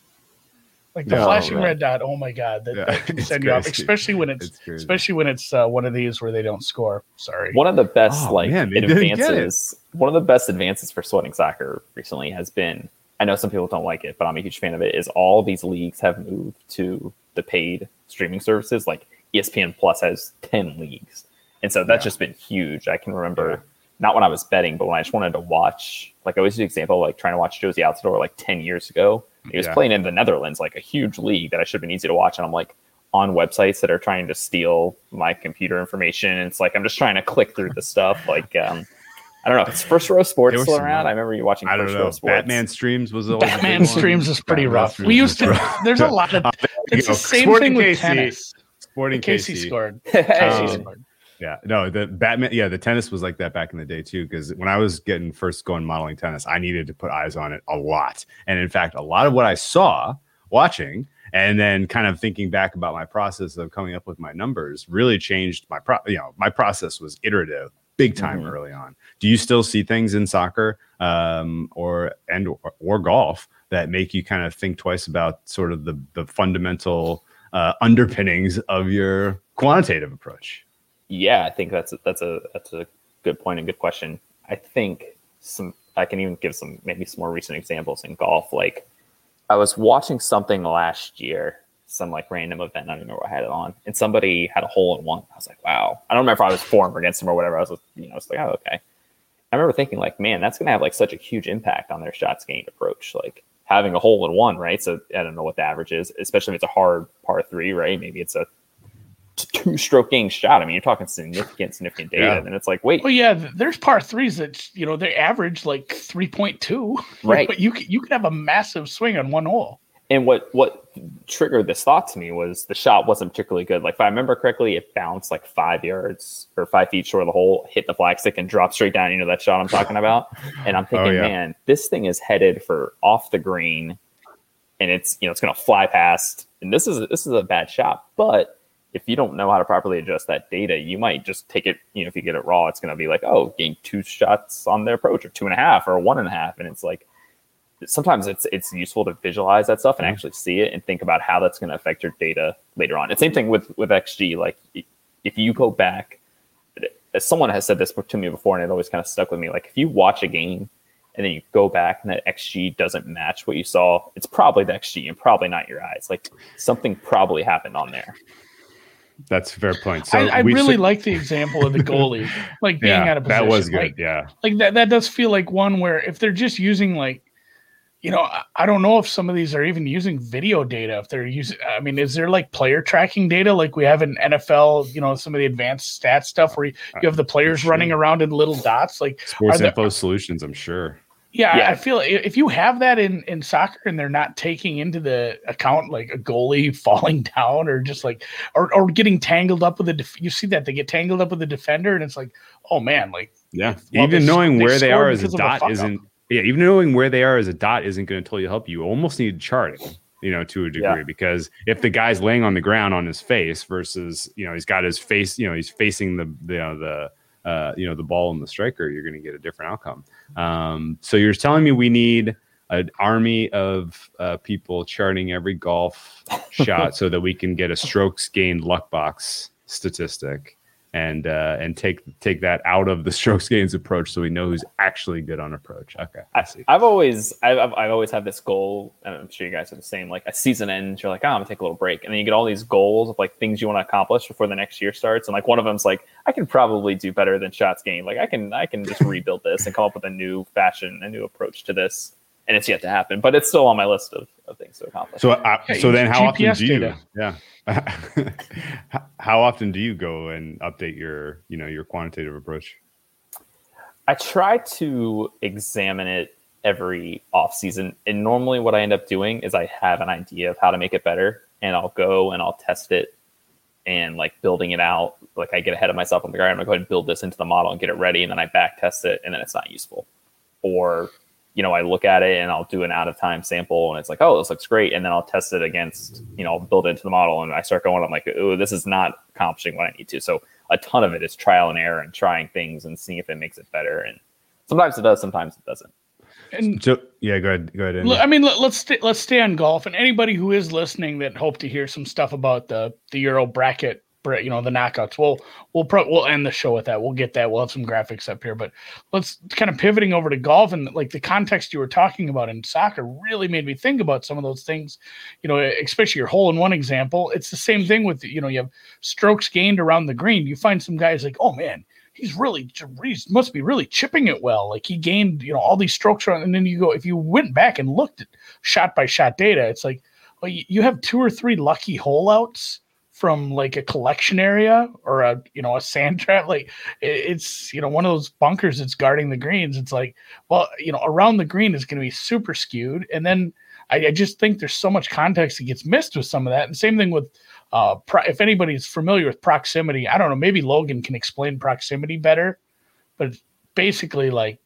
Like the No, flashing right. red dot. Oh my god, that, Yeah, that can it's send you off, especially when it's, It's especially when it's uh, one of these where they don't score. Sorry. One of the best Oh, like man, they didn't get it. advances. One of the best advances for sweating soccer recently has been. I know some people don't like it, but I'm a huge fan of it. Is all these leagues have moved to the paid streaming services. Like ESPN Plus has ten leagues, and so that's Yeah. just been huge. I can remember Yeah. not when I was betting, but when I just wanted to watch. Like I always use the example, like trying to watch Jozy Altidore like ten years ago. He was Yeah. playing in the Netherlands, like a huge league that I should have been easy to watch, and I'm like on websites that are trying to steal my computer information. And it's like I'm just trying to click through the stuff. Like um, I don't know if it's First Row Sports still some- around. I remember you watching I don't First know. Row Sports. Batman streams was always Batman one. streams is pretty Batman rough. streams We used to. rough. There's a lot of. It's the same Sporting thing with KC. tennis. Sporting Casey KC. scored. Hey. Casey Um, scored. Yeah, no, the Batman. Yeah, the tennis was like that back in the day too. Because when I was getting first going modeling tennis, I needed to put eyes on it a lot. And in fact, a lot of what I saw watching, and then kind of thinking back about my process of coming up with my numbers, really changed my pro. You know, my process was iterative, big time Mhm. early on. Do you still see things in soccer, um, or and or, or golf that make you kind of think twice about sort of the the fundamental uh, underpinnings of your quantitative approach? Yeah, I think that's a, that's a that's a good point and good question. I think some I can even give some maybe some more recent examples in golf. Like I was watching something last year, some like random event. I don't even remember what I had it on, and somebody had a hole in one. I was like, wow. I don't remember if I was for him or against him or whatever. I was, you know, I was like, oh, okay. I remember thinking like, man, that's to have like such a huge impact on their shots gained approach. Like having a hole in one, right? So I don't know what the average is, especially if it's a hard par three, right? Maybe it's a two stroke gain shot. I mean, you're talking significant, significant data. Yeah. And it's like, wait, Well, yeah, there's par threes that you know they average like three point two. Right. But you you could have a massive swing on one hole. and what what triggered this thought to me was the shot wasn't particularly good. Like if I remember correctly, it bounced like five yards or five feet short of the hole, hit the flagstick, and dropped straight down. You know that shot I'm talking about. And I'm oh, thinking, Oh, yeah. man, this thing is headed for off the green, and it's you know it's going to fly past. And this is this is a bad shot, but if you don't know how to properly adjust that data, you might just take it. You know, if you get it raw, it's going to be like, oh, gain two shots on their approach, or two and a half, or one and a half, and it's like sometimes it's it's useful to visualize that stuff and mm-hmm. actually see it and think about how that's going to affect your data later on. And same thing with with XG. Like if you go back, as someone has said this to me before, and it always kind of stuck with me. Like if you watch a game and then you go back and that XG doesn't match what you saw, it's probably the XG and probably not your eyes. Like something probably happened on there. That's a fair point. So I, I really should- like the example of the goalie, like being yeah, out of position. that was good. Like, yeah, like that that does feel like one where if they're just using like you know I, I don't know if some of these are even using video data if they're using i mean is there like player tracking data like we have in nfl you know some of the advanced stat stuff where you, you have the players sure. running around in little dots like sports there- info solutions. I'm sure. Yeah, Yeah. I feel if you have that in in soccer and they're not taking into the account like a goalie falling down or just like or or getting tangled up with a def- you see that they get tangled up with a defender and it's like oh man like Yeah, Well, even they- knowing they where they are as a a dot fuck-up. isn't. Yeah, even knowing where they are as a dot isn't going to totally help you. You almost need charting, you know, to a degree Yeah. because if the guy's laying on the ground on his face versus you know he's got his face, you know, he's facing the the you know, the uh, you know the ball and the striker, you're going to get a different outcome. Um, so you're telling me we need an army of uh, people charting every golf shot so that we can get a strokes gained luck box statistic and uh, and take take that out of the strokes gains approach so we know who's actually good on approach. Okay, I see. I've always I've, I've I've always had this goal, and I'm sure you guys are the same. Like a season ends, you're like, oh, I'm gonna take a little break, and then you get all these goals of like things you want to accomplish before the next year starts, and like one of them's like, I can probably do better than shots gained. Like I can I can just rebuild this and come up with a new fashion, a new approach to this, and it's yet to happen, but it's still on my list of, of things to accomplish. So uh, Yeah, so then how often do you? data. Yeah. How- how often do you go and update your you know your quantitative approach? I try to examine it every off season. And normally what I end up doing is I have an idea of how to make it better and I'll go and I'll test it and like building it out. Like I get ahead of myself. I'm like, all right, I'm gonna go ahead and build this into the model and get it ready. And then I back test it and then it's not useful. Or, you know, I look at it and I'll do an out of time sample and it's like, oh, this looks great. And then I'll test it against, you know, I'll build it into the model and I start going, I'm like, oh, this is not accomplishing what I need to. So a ton of it is trial and error and trying things and seeing if it makes it better. And sometimes it does, sometimes it doesn't. and So yeah, go ahead. Go ahead. Andy. I mean, let, let's stay, let's stay on golf. And anybody who is listening that hope to hear some stuff about the the Euro bracket, bra- you know, the knockouts, we'll we'll pro, we'll end the show with that. We'll get that. We'll have some graphics up here. But let's kind of pivoting over to golf and like the context you were talking about in soccer really made me think about some of those things. You know, especially your hole in one example. It's the same thing with you know you have strokes gained around the green. You find some guys like, oh man, he's really he must be really chipping it well. Like he gained, you know, all these strokes around, and then you go if you went back and looked at shot by shot data, it's like, well, you, you have two or three lucky hole outs from like a collection area or a you know a sand trap. Like it's you know one of those bunkers that's guarding the greens. It's like, well, you know, around the green is going to be super skewed, and then. I, I just think there's so much context that gets missed with some of that. And same thing with uh, pro- if anybody's familiar with proximity, I don't know, maybe Logan can explain proximity better, but basically, like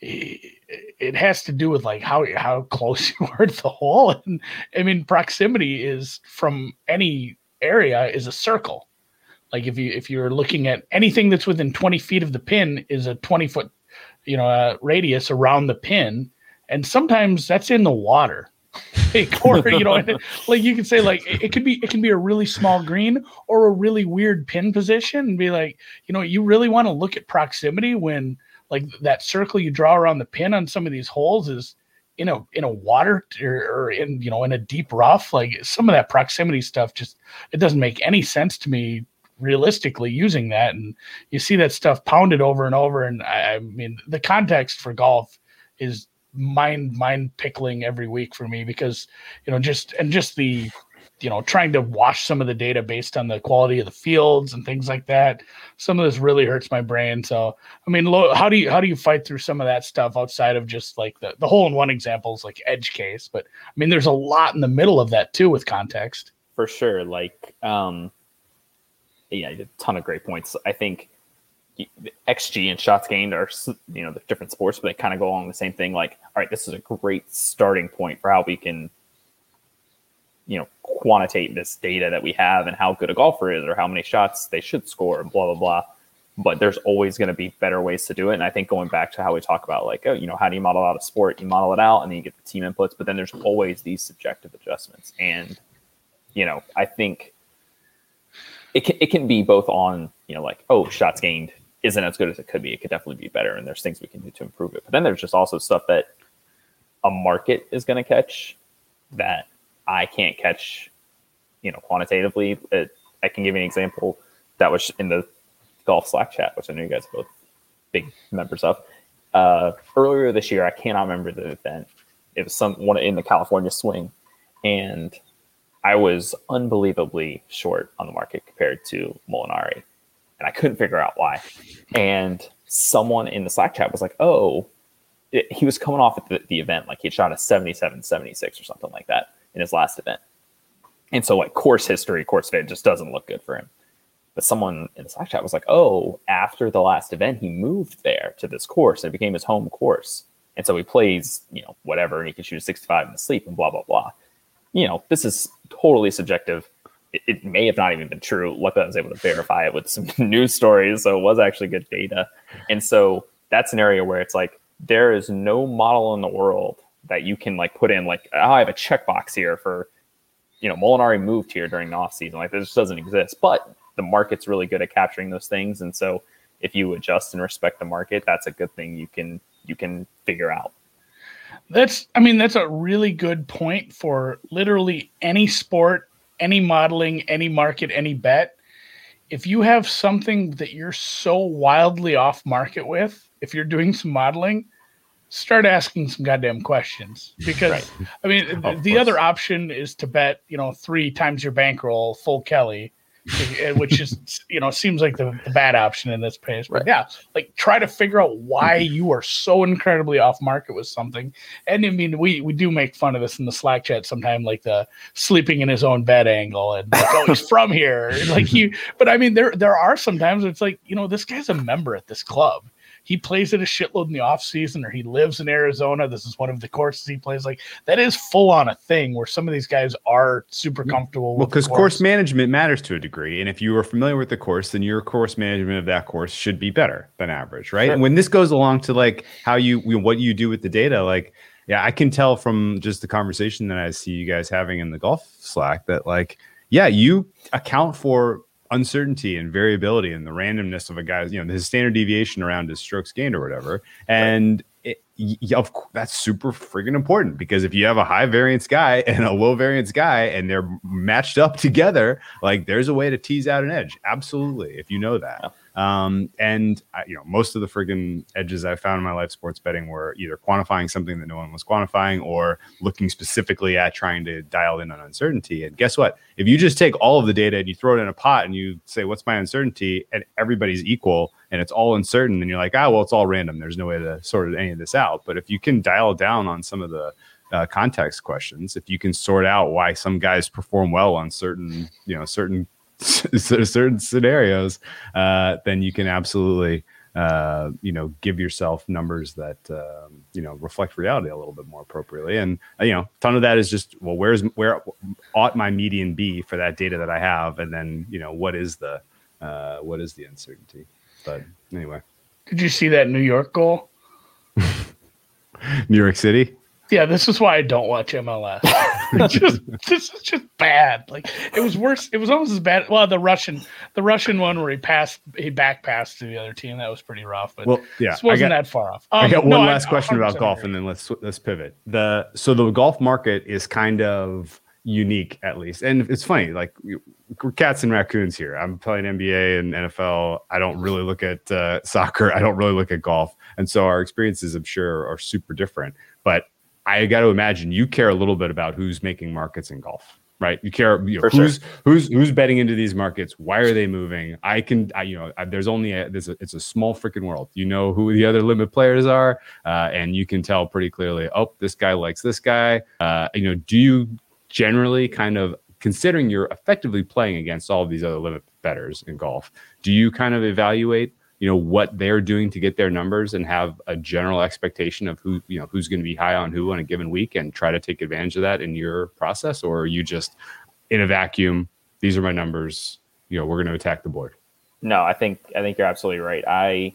it, has to do with like how how close you are to the hole, and I mean proximity is from any area is a circle. Like if you if you're looking at anything that's within 20 feet of the pin is a 20 foot, you know, uh, radius around the pin, and sometimes that's in the water. Or you know, like you can say like it could be it can be a really small green or a really weird pin position and be like, you know, you really want to look at proximity when like that circle you draw around the pin on some of these holes is in a in a water or, or in you know in a deep rough. Like some of that proximity stuff just it doesn't make any sense to me realistically using that and you see that stuff pounded over and over and I, I mean the context for golf is mind mind pickling every week for me because you know just and just the you know trying to wash some of the data based on the quality of the fields and things like that some of this really hurts my brain so i mean lo- how do you how do you fight through some of that stuff outside of just like the, the hole in one examples like edge case but i mean there's a lot in the middle of that too with context for sure. Like, um, yeah, a ton of great points. I think XG and shots gained are, you know, they're different sports, but they kind of go along the same thing. Like, all right, this is a great starting point for how we can, you know, quantitate this data that we have and how good a golfer is or how many shots they should score and blah, blah, blah. But there's always going to be better ways to do it. And I think going back to how we talk about, like, oh, you know, how do you model out a sport? You model it out and then you get the team inputs, but then there's always these subjective adjustments. And, you know, I think it can, it can be both on, you know, like, oh, shots gained isn't as good as it could be. It could definitely be better. And there's things we can do to improve it. But then there's just also stuff that a market is going to catch that I can't catch, you know, quantitatively. It, I can give you an example that was in the golf Slack chat, which I know you guys are both big members of. Uh, earlier this year, I cannot remember the event. It was some one in the California swing, and I was unbelievably short on the market compared to Molinari, and I couldn't figure out why. And someone in the Slack chat was like, "Oh, it, he was coming off at the, the event like he shot a 77, 76 or something like that in his last event. And so like course history, course fit just doesn't look good for him. But someone in the Slack chat was like, "Oh, after the last event, he moved there to this course and it became his home course." And so he plays, you know, whatever, and he can shoot a 65 in the sleep and blah blah blah. You know, this is totally subjective. It, it may have not even been true. Luckily, I was able to verify it with some news stories, so it was actually good data. And so that's an area where it's like there is no model in the world that you can like put in like oh, I have a checkbox here for you know Molinari moved here during the off season. Like this doesn't exist, but the market's really good at capturing those things, and so if you adjust and respect the market, that's a good thing you can you can figure out. That's I mean that's a really good point for literally any sport, any modeling, any market, any bet. If you have something that you're so wildly off market with, if you're doing some modeling, start asking some goddamn questions because right. I mean the, the other option is to bet you know three times your bankroll full Kelly eh, which is you know seems like the, the bad option in this case. But right. yeah, like try to figure out why you are so incredibly off market with something. And I mean, we we do make fun of this in the Slack chat sometimes, like the sleeping in his own bed angle, and like, oh, he's from here, like you. But I mean, there there are sometimes it's like you know this guy's a member at this club he plays it a shitload in the off season or he lives in Arizona. This is one of the courses he plays. Like that is full on a thing where some of these guys are super mm, comfortable. Well, because course. course. management matters to a degree. And if you are familiar with the course, then your course management of that course should be better than average. Right. Sure. And when this goes along to like how you, what you do with the data, like, yeah, I can tell from just the conversation that I see you guys having in the golf Slack that like, yeah, you account for uncertainty and variability and the randomness of a guy's, you know, his standard deviation around his strokes gained or whatever. And it, of that's super freaking important because if you have a high variance guy and a low variance guy and they're matched up together, like there's a way to tease out an edge. Absolutely, if you know that. Um, and I, you know, most of the friggin' edges I found in my life sports betting were either quantifying something that no one was quantifying or looking specifically at trying to dial in on uncertainty. And guess what? If you just take all of the data and you throw it in a pot and you say, "What's my uncertainty?" and everybody's equal and it's all uncertain, and you're like, "Ah, well, it's all random. There's no way to sort any of this out." But if you can dial down on some of the uh, context questions, if you can sort out why some guys perform well on certain, you know, certain certain scenarios, uh, then you can absolutely uh, you know give yourself numbers that um, you know reflect reality a little bit more appropriately. And uh, you know, a ton of that is just well, where's where ought my median be for that data that I have, and then you know what is the uh, what is the uncertainty. But anyway, did you see that New York goal? New York City. Yeah, this is why I don't watch MLS. just, this is just bad. Like it was worse. It was almost as bad. Well, the Russian, the Russian one where he passed, he back passed to the other team. That was pretty rough. But well, yeah, this wasn't got, that far off. Um, I got one no, last I, question about golf, and then let's let's pivot. The so the golf market is kind of unique, at least, and it's funny. Like we're cats and raccoons here. I'm playing NBA and NFL. I don't really look at uh, soccer. I don't really look at golf, and so our experiences, I'm sure, are super different. But I got to imagine you care a little bit about who's making markets in golf, right? You care you know, who's sure. who's who's betting into these markets. Why are they moving? I can, I, you know, I, there's only a, there's a, it's a small freaking world. You know who the other limit players are, uh, and you can tell pretty clearly. Oh, this guy likes this guy. Uh, you know, do you generally kind of considering you're effectively playing against all of these other limit betters in golf? Do you kind of evaluate you know what they're doing to get their numbers and have a general expectation of who you know who's going to be high on who on a given week and try to take advantage of that in your process? Or are you just in a vacuum these are my numbers you know we're going to attack the board? No i think i think you're absolutely right. I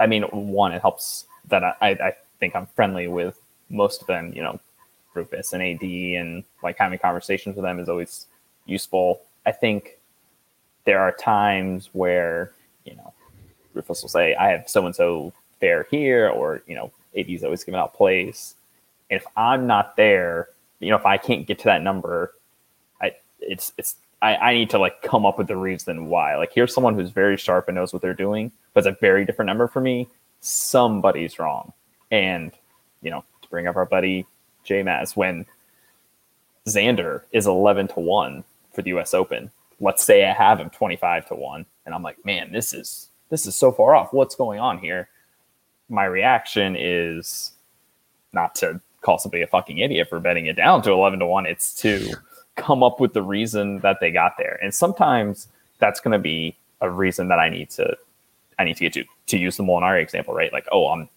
i mean one it helps that i i think i'm friendly with most of them you know rufus and ad and like having conversations with them is always useful. I think there are times where you know Rufus will say, I have so and so there here, or you know, AD's always giving out plays. And if I'm not there, you know, if I can't get to that number, I it's it's I, I need to like come up with the reason why. Like here's someone who's very sharp and knows what they're doing, but it's a very different number for me. Somebody's wrong. And, you know, to bring up our buddy J Maz, when Xander is eleven to one for the US Open, let's say I have him twenty five to one, and I'm like, man, this is this is so far off. What's going on here? my reaction is not to call somebody a fucking idiot for betting it down to 11 to 1. It's to come up with the reason that they got there. And sometimes that's going to be a reason that I need to I need to get to to use the Molinari example, right? Like, oh, I'm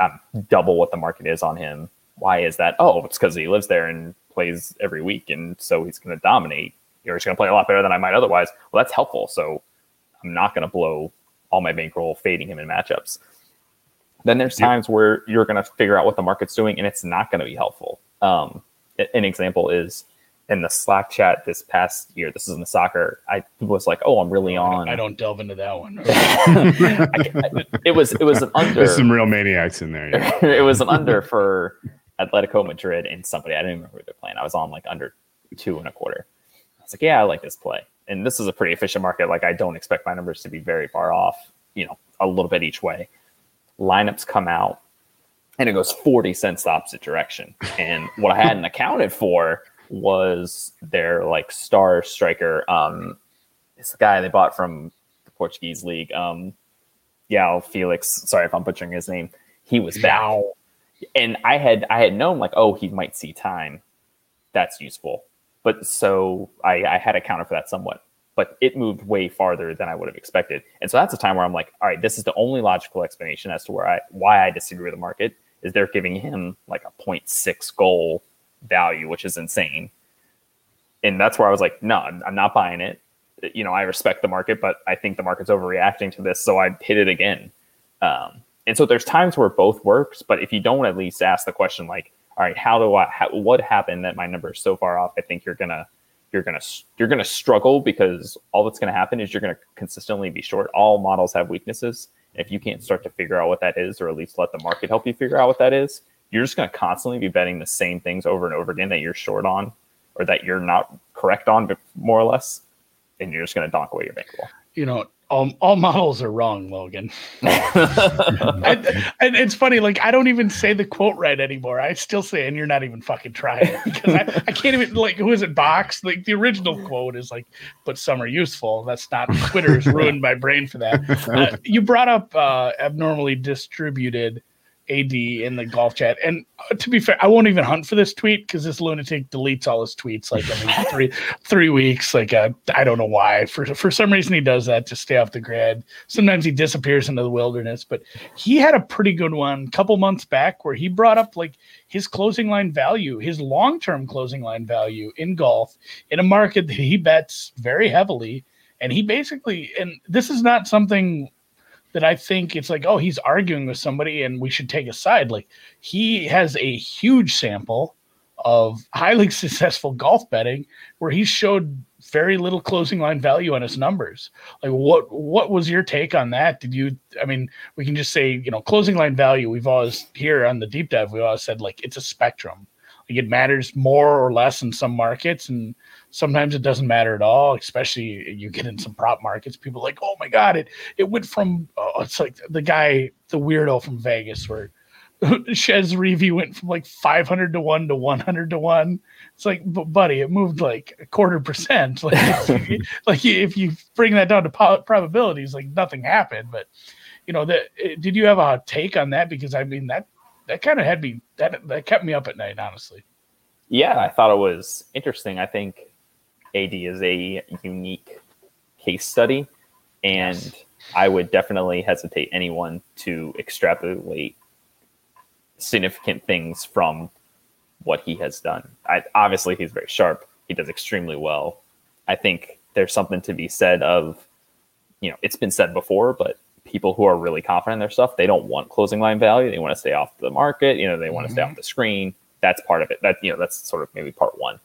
I'm double what the market is on him. Why is that? Oh, it's because he lives there and plays every week, and so he's going to dominate. You're just going to play a lot better than I might otherwise. Well, that's helpful. So I'm not going to blow all my bankroll fading him in matchups. Then there's times where you're going to figure out what the market's doing, and it's not going to be helpful. Um, an example is in the Slack chat this past year. This is in the soccer. I people was like, "Oh, I'm really on." I don't delve into that one. I, I, it was it was an under. There's some real maniacs in there. Yeah. it was an under for Atletico Madrid and somebody. I didn't remember who they're playing. I was on like under two and a quarter. I was like, "Yeah, I like this play." And this is a pretty efficient market. Like, I don't expect my numbers to be very far off. You know, a little bit each way. Lineups come out, and it goes forty cents the opposite direction. And what I hadn't accounted for was their like star striker. Um, the guy they bought from the Portuguese league. Um, yeah, Felix. Sorry if I'm butchering his name. He was back, and I had I had known like, oh, he might see time. That's useful, but so I, I had accounted for that somewhat. But it moved way farther than I would have expected, and so that's a time where I'm like, all right, this is the only logical explanation as to where I why I disagree with the market is they're giving him like a 0.6 goal value, which is insane. And that's where I was like, no, I'm not buying it. You know, I respect the market, but I think the market's overreacting to this, so I hit it again. Um, and so there's times where both works, but if you don't at least ask the question, like, all right, how do I? How, what happened that my number is so far off? I think you're gonna you're gonna you're gonna struggle because all that's gonna happen is you're gonna consistently be short. All models have weaknesses. If you can't start to figure out what that is, or at least let the market help you figure out what that is, you're just going to constantly be betting the same things over and over again that you're short on or that you're not correct on, but more or less, and you're just going to donk away your bankroll. You know, all, all models are wrong, Logan. and, and, it's funny, like I don't even say the quote right anymore. I still say, and you're not even fucking trying because I, I can't even like who is it? Box like the original quote is like, "But some are useful." That's not Twitter's ruined my brain for that. Uh, you brought up uh, abnormally distributed AD in the golf chat. And uh, to be fair, I won't even hunt for this tweet because this lunatic deletes all his tweets like every three three weeks. Like uh, I don't know why. For for some reason he does that to stay off the grid. Sometimes he disappears into the wilderness. But he had a pretty good one a couple months back where he brought up like his closing line value, his long term closing line value in golf in a market that he bets very heavily. And he basically, and this is not something that I think it's like, oh, he's arguing with somebody and we should take a side. Like he has a huge sample of highly successful golf betting where he showed very little closing line value on his numbers. Like what what was your take on that? Did you I mean, we can just say, you know, closing line value, we've always here on the deep dive, we always said like it's a spectrum. Like it matters more or less in some markets and Sometimes it doesn't matter at all, especially you get in some prop markets. People like, oh my god, it it went from oh, it's like the guy, the weirdo from Vegas, where Chez Reavie went from like 500 to 1 to 100 to 1. It's like, but buddy, it moved like a quarter percent. Like, like if you bring that down to po- probabilities, like nothing happened. But, you know, that eh, did you have a take on that? Because I mean, that that kind of had me, that, that kept me up at night, honestly. Yeah, I thought it was interesting. I think AD is a unique case study, and yes. I would definitely hesitate anyone to extrapolate significant things from what he has done. I, obviously, he's very sharp. He does extremely well. I think there's something to be said of, you know, it's been said before, but people who are really confident in their stuff, they don't want closing line value. They want to stay off the market. You know, they want mm-hmm. to stay off the screen. That's part of it. That you know, that's sort of maybe part one.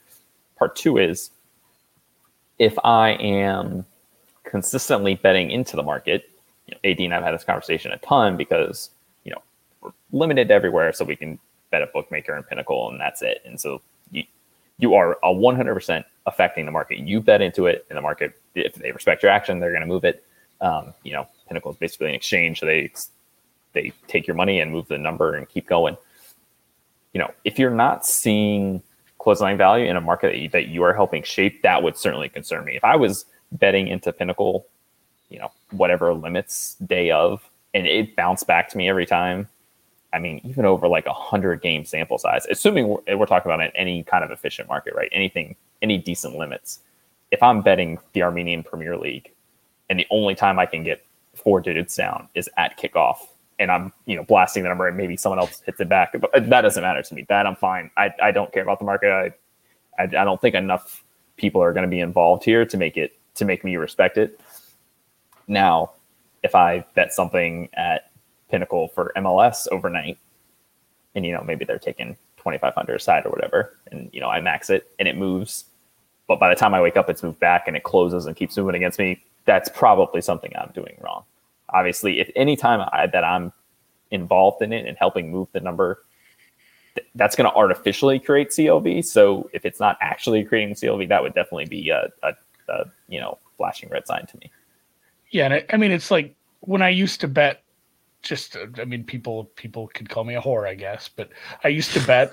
Part two is if I am consistently betting into the market, you know, AD and I've had this conversation a ton because you know we're limited everywhere, so we can bet a bookmaker and Pinnacle, and that's it. And so you you are a 100% affecting the market. You bet into it, and the market, if they respect your action, they're going to move it. Um, you know, Pinnacle is basically an exchange, they they take your money and move the number and keep going. You know, if you're not seeing closing value in a market that you, that you are helping shape, that would certainly concern me. If I was betting into Pinnacle, you know, whatever limits day of, and it bounced back to me every time. I mean, even over like a hundred game sample size, assuming we're, we're talking about any kind of efficient market, right? Anything, any decent limits. If I'm betting the Armenian Premier League, and the only time I can get four digits down is at kickoff, and I'm you know blasting the number, and maybe someone else hits it back, but that doesn't matter to me. That I'm fine. I, I don't care about the market. I, I, I don't think enough people are going to be involved here to make it to make me respect it. Now, if I bet something at Pinnacle for MLS overnight, and you know maybe they're taking 2500 aside or whatever, and you know I max it and it moves, but by the time I wake up, it's moved back and it closes and keeps moving against me. That's probably something I'm doing wrong. Obviously, if any time that I'm involved in it and helping move the number, th- that's going to artificially create CLV. So if it's not actually creating CLV, that would definitely be a, a, a you know flashing red sign to me. Yeah, and I, I mean it's like when I used to bet just uh, i mean people people could call me a whore i guess but i used to bet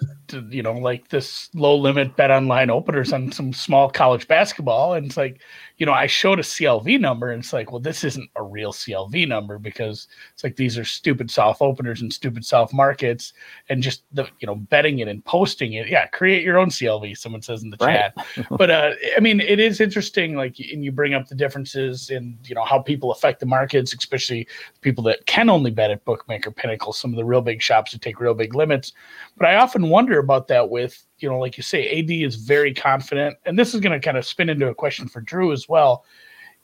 you know like this low limit bet online openers on some small college basketball and it's like you know i showed a clv number and it's like well this isn't a real clv number because it's like these are stupid soft openers and stupid soft markets and just the you know betting it and posting it yeah create your own clv someone says in the Right. chat but uh i mean it is interesting like and you bring up the differences in you know how people affect the markets especially people that can only bet at bookmaker pinnacle some of the real big shops that take real big limits. But i often wonder about that with you know like you say ad is very confident. And this is going to kind of spin into a question for drew as well.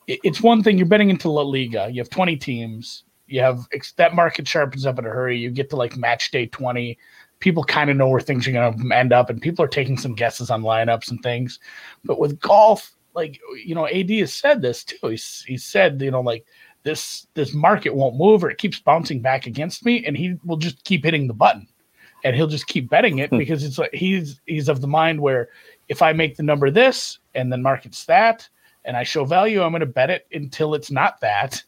It's one thing you're betting into la liga you have 20 teams you have that market sharpens up in a hurry you get to like match day 20 people kind of know where things are going to end up and people are taking some guesses on lineups and things. But with golf like you know ad has said this too. He's, he said you know like this this market won't move or it keeps bouncing back against me and he will just keep hitting the button. And he'll just keep betting it hmm. because it's like he's he's of the mind where if i make the number this and then market's that and i show value i'm going to bet it until it's not that.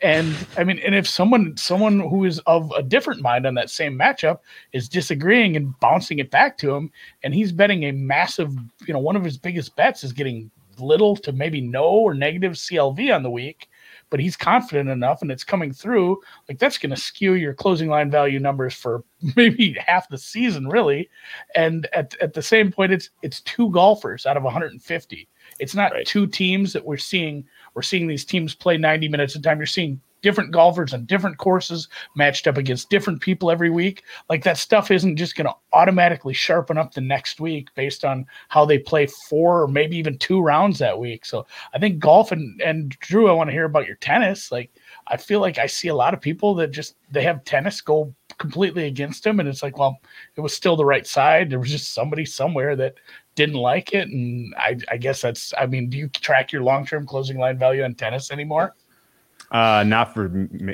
And i mean and if someone someone who is of a different mind on that same matchup is disagreeing and bouncing it back to him and he's betting a massive you know one of his biggest bets is getting little to maybe no or negative clv on the week but he's confident enough and it's coming through like that's going to skew your closing line value numbers for maybe half the season really. And at, at the same point it's it's two golfers out of 150 it's not Right. two teams that we're seeing we're seeing these teams play 90 minutes at a time. You're seeing different golfers on different courses matched up against different people every week like that stuff isn't just going to automatically sharpen up the next week based on how they play four or maybe even two rounds that week so I think golf and and Drew, I want to hear about your tennis. Like, I feel like I see a lot of people that just they have tennis go completely against them, and it's like, well, it was still the right side. There was just somebody somewhere that didn't like it, and I, I guess that's. I mean, do you track your long term closing line value on tennis anymore? Uh, not for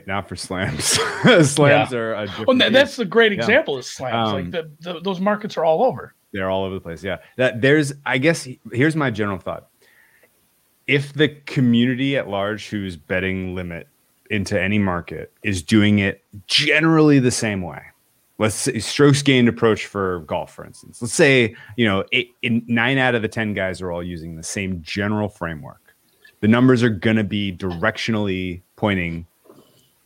not for slams. slams are a different Well, that's the great Yeah. example of slams. Um, like the, the those markets are all over. they're all over the place. Yeah, that there's. I guess here's my general thought. If the community at large who's betting limit into any market is doing it generally the same way, let's say strokes gained approach for golf, for instance. Let's say you know eight, in, nine out of the ten guys are all using the same general framework. The numbers are going to be directionally pointing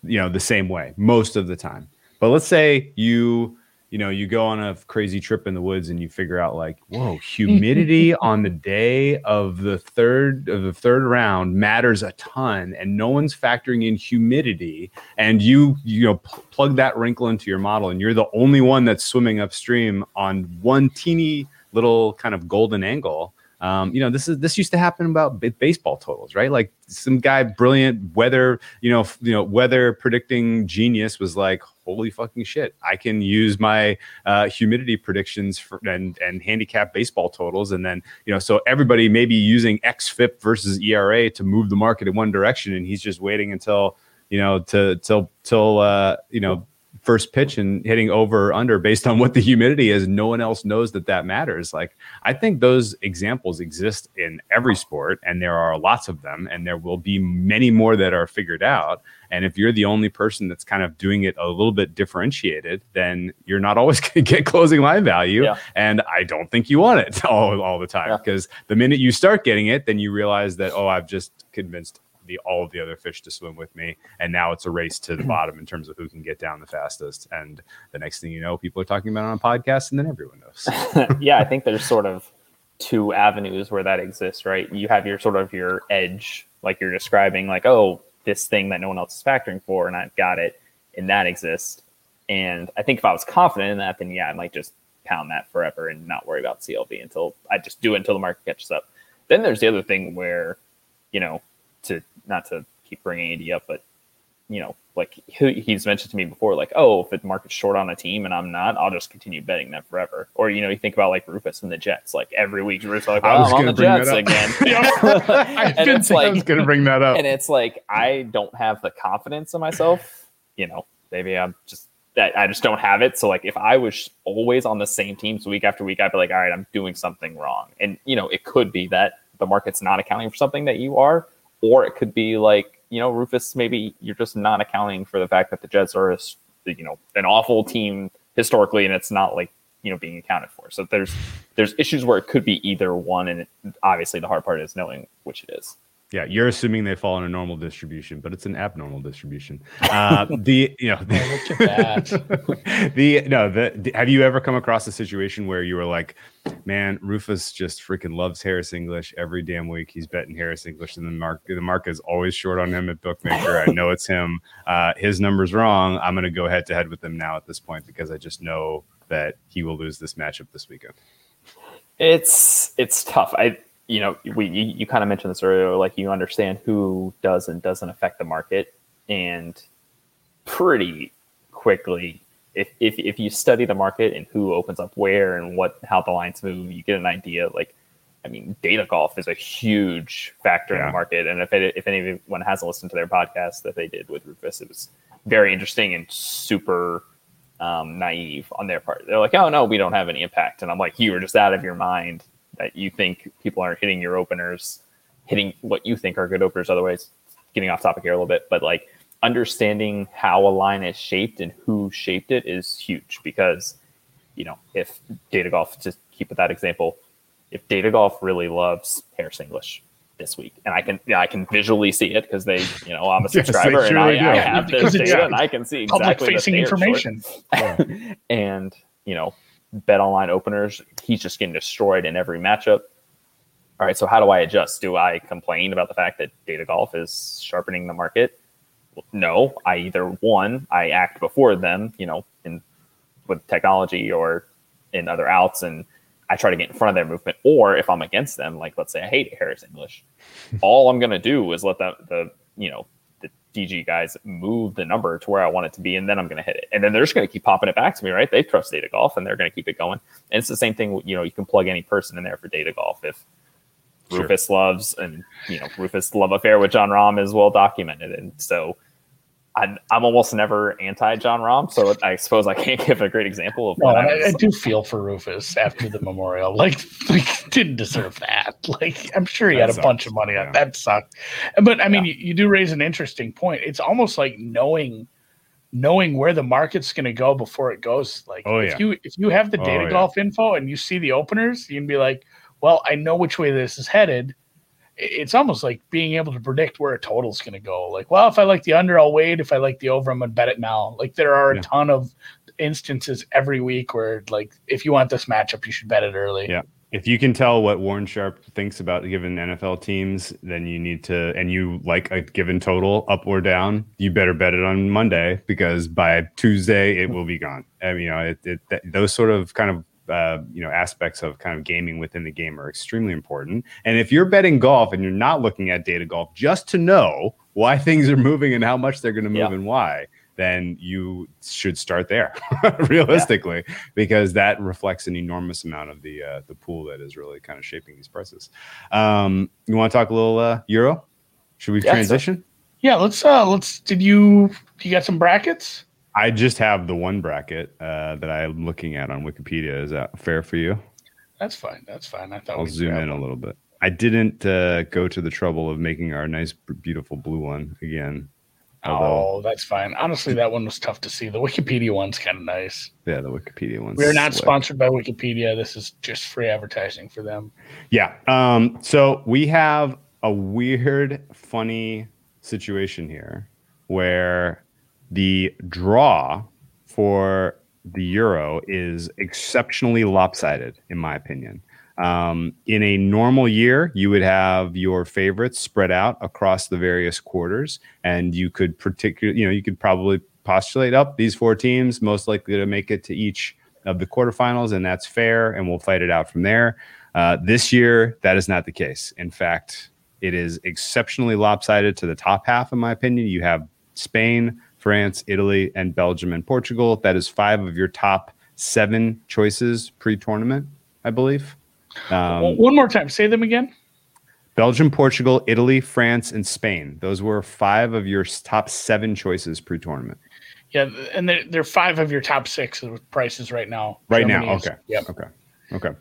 you know the same way most of the time. But let's say you you know you go on a crazy trip in the woods and you figure out like whoa humidity on the day of the third of the third round matters a ton and no one's factoring in humidity. And you you know pl- plug that wrinkle into your model and you're the only one that's swimming upstream on one teeny little kind of golden angle um, you know, this is this used to happen about b- baseball totals, right? Like some guy, brilliant weather, you know, f- you know, weather predicting genius was like, holy fucking shit, I can use my uh, humidity predictions for, and and handicap baseball totals, and then you know, so everybody may be using xFIP versus ERA to move the market in one direction, and he's just waiting until you know to till till uh, you know first pitch and hitting over or under based on what the humidity is. No one else knows that that matters. Like I think those examples exist in every sport, and there are lots of them, and there will be many more that are figured out. And if you're the only person that's kind of doing it a little bit differentiated, then you're not always going to get closing line value. Yeah. And I don't think you want it all, all the time Yeah. because the minute you start getting it, then you realize that, oh, I've just convinced the all of the other fish to swim with me. And now it's a race to the bottom in terms of who can get down the fastest. And the next thing you know, people are talking about it on a podcast, and then everyone knows. yeah, I think there's sort of two avenues where that exists, right? You have your sort of your edge, like you're describing, like, oh, this thing that no one else is factoring for, and I've got it, and that exists. And I think if I was confident in that, then yeah, I might just pound that forever and not worry about CLV until I just do it until the market catches up. Then there's the other thing where, you know, to not to keep bringing Andy up, but you know, like he, he's mentioned to me before, like, oh, if the market's short on a team and I'm not, I'll just continue betting them forever. Or you know, you think about like Rufus and the Jets, like every week Rufus like, well, oh, I'm on the Jets again. I've and it's like, I was going to bring that up. and it's like I don't have the confidence in myself. You know, maybe I'm just that I just don't have it. So like if I was always on the same teams week after week, I'd be like, all right, I'm doing something wrong. And you know, it could be that the market's not accounting for something that you are, or it could be like, you know, Rufus, maybe you're just not accounting for the fact that the Jets are a, you know, an awful team historically, and it's not like, you know, being accounted for. So there's there's issues where it could be either one, and it, obviously the hard part is knowing which it is. Yeah, you're assuming they fall in a normal distribution, but it's an abnormal distribution. Uh, the you know the, Oh, look at that. the no the, the- have you ever come across a situation where you were like, man, Rufus just freaking loves Harris English every damn week. He's betting Harris English, and the mark the mark is always short on him at bookmaker. I know it's him. Uh, his number's wrong. I'm going to go head to head with him now at this point because I just know that he will lose this matchup this weekend. It's it's tough. I you know we you, you kind of mentioned this earlier. Like you understand who does and doesn't affect the market, and pretty quickly, if if if you study the market and who opens up where and what how the lines move, you get an idea. Like I mean, data golf is a huge factor in the market, and if it, if anyone hasn't listened to their podcast that they did with Rufus, it was very interesting and super um, naive on their part. They're like, "Oh no, we don't have any impact," and I'm like, "You are just out of your mind that you think people aren't hitting your openers, hitting what you think are good openers." Otherwise, getting off topic here a little bit, but like understanding how a line is shaped and who shaped it is huge because you know if data golf just keep with that example if data golf really loves Harris English this week, and I can yeah, I can visually see it because they, you know, I'm a Yes, subscriber and surely I. I have this data and I can see exactly that facing they are information. And you know, bet online openers, he's just getting destroyed in every matchup. All right, so how do I adjust? Do I complain about the fact that data golf is sharpening the market? No, I either one, I act before them, you know, in with technology or in other outs and I try to get in front of their movement, or if I'm against them, like let's say I hate Harris English, all I'm gonna do is let the the you know DG guys move the number to where I want it to be, and then I'm gonna hit it, and then they're just gonna keep popping it back to me, right? They trust data golf, and they're gonna keep it going, and it's the same thing. You know, you can plug any person in there for data golf if Sure. Rufus loves, and you know Rufus love affair with Jon Rahm is well documented, and so. I'm, I'm almost never anti Jon Rahm, so I suppose I can't give a great example of No, what I I, I do feel for Rufus after the memorial. Like, like didn't deserve that. Like, I'm sure he That had a bunch of money on yeah. that. Sucked. But I mean, you, you do raise an interesting point. It's almost like knowing knowing where the market's going to go before it goes. Like, Oh, if yeah. you if you have the Oh, data yeah. golf info and you see the openers, you can be like, well, I know which way this is headed. It's almost like being able to predict where a total's going to go. Like, well, if I like the under, I'll wait. If I like the over, I'm going to bet it now. Like, there are a ton of instances every week where, like, if you want this matchup, you should bet it early. Yeah. If you can tell what Warren Sharp thinks about given NFL teams, then you need to, and you like a given total up or down, you better bet it on Monday because by Tuesday it will be gone. I mean, you know, it, it that, those sort of kind of uh, you know aspects of kind of gaming within the game are extremely important. And if you're betting golf and you're not looking at data golf just to know why things are moving and how much they're going to move Yeah. and why, then you should start there realistically because that reflects an enormous amount of the uh, the pool that is really kind of shaping these prices. Um, you want to talk a little uh, euro? Should we Yeah, so- transition? Yeah, let's uh let's did you you got some brackets? I just have the one bracket uh, that I'm looking at on Wikipedia. Is that fair for you? That's fine. That's fine. I thought I'll zoom in a little bit. I didn't uh, go to the trouble of making our nice, beautiful blue one again. Although, Oh, that's fine. Honestly, that one was tough to see. The Wikipedia one's kind of nice. yeah, the Wikipedia one. We are not sponsored by Wikipedia. This is just free advertising for them. Yeah. Um, so we have a weird, funny situation here where the draw for the euro is exceptionally lopsided, in my opinion. Um, in a normal year, you would have your favorites spread out across the various quarters, and you could particularly, you know, you could probably postulate up these four teams most likely to make it to each of the quarterfinals, and that's fair, and we'll fight it out from there. Uh, this year, that is not the case. In fact, it is exceptionally lopsided to the top half, in my opinion. You have Spain, France, Italy, and Belgium and Portugal. That is five of your top seven choices pre tournament, I believe. Um, One more time, say them again. Belgium, Portugal, Italy, France, and Spain. Those were five of your top seven choices pre tournament. Yeah, and they're, they're five of your top six prices right now. Right now, okay. Yeah. Okay. Okay.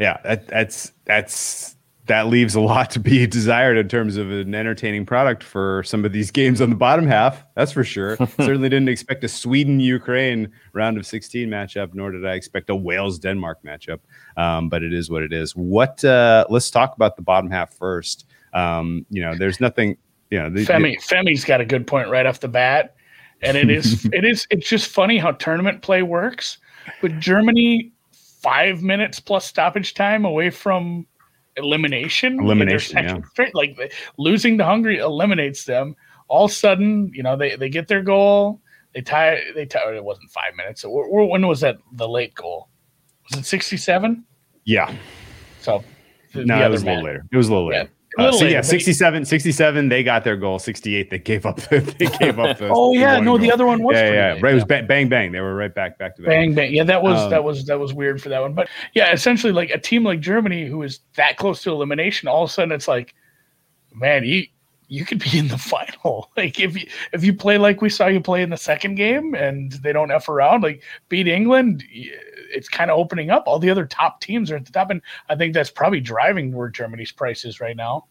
Yeah, that, that's that's that leaves a lot to be desired in terms of an entertaining product for some of these games on the bottom half. That's for sure. Certainly didn't expect a Sweden Ukraine round of 16 matchup, nor did I expect a Wales Denmark matchup. Um, but it is what it is. What? Uh, let's talk about the bottom half first. Um, you know, there's nothing. You know, the, Femi Femi's got a good point right off the bat, and it is it is it's just funny how tournament play works. But Germany, five minutes plus stoppage time away from elimination. Elimination, yeah. Straight, like losing to Hungary eliminates them. All of a sudden, you know, they, they get their goal. They tie. They tie. It wasn't five minutes. So when was that? The late goal was it sixty-seven? Yeah. So no, the it was a little later. It was a little later. Uh, so yeah, 67, 67, they got their goal. 68, they gave up. they gave up. The, oh yeah, no, goal. the other one was. Yeah, yeah, right. It was bang, bang, bang. They were right back, back to back. Bang, bang. Yeah, that was um, that was that was weird for that one. But yeah, essentially, like a team like Germany, who is that close to elimination, all of a sudden it's like, man, you you could be in the final. Like if you if you play like we saw you play in the second game, and they don't f around, like beat England. It's kind of opening up. All the other top teams are at the top, and I think that's probably driving where Germany's prices right now.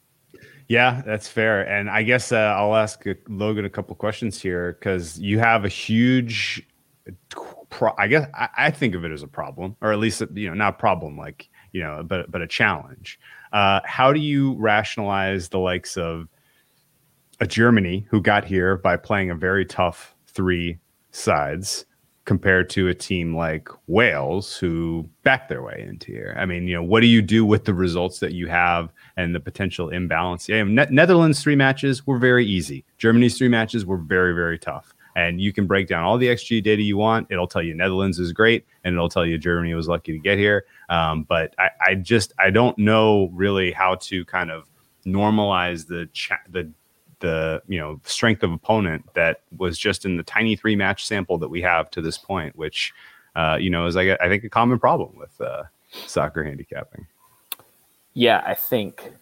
Yeah, that's fair. And I guess uh, I'll ask uh, Logan a couple questions here because you have a huge, pro- I guess I, I, think of it as a problem, or at least you know not a problem like you know, but but a challenge. Uh, how do you rationalize the likes of a Germany who got here by playing a very tough three sides? Compared to a team like Wales who backed their way into here. I mean, you know, what do you do with the results that you have and the potential imbalance? Yeah, ne- Netherlands three matches were very easy. Germany's three matches were very very tough. And you can break down all the XG data you want. It'll tell you Netherlands is great, and it'll tell you Germany was lucky to get here. Um, but I, I just I don't know really how to kind of normalize the cha- the the you know strength of opponent that was just in the tiny three match sample that we have to this point, which uh, you know is I, I think a common problem with uh, soccer handicapping. Yeah, I think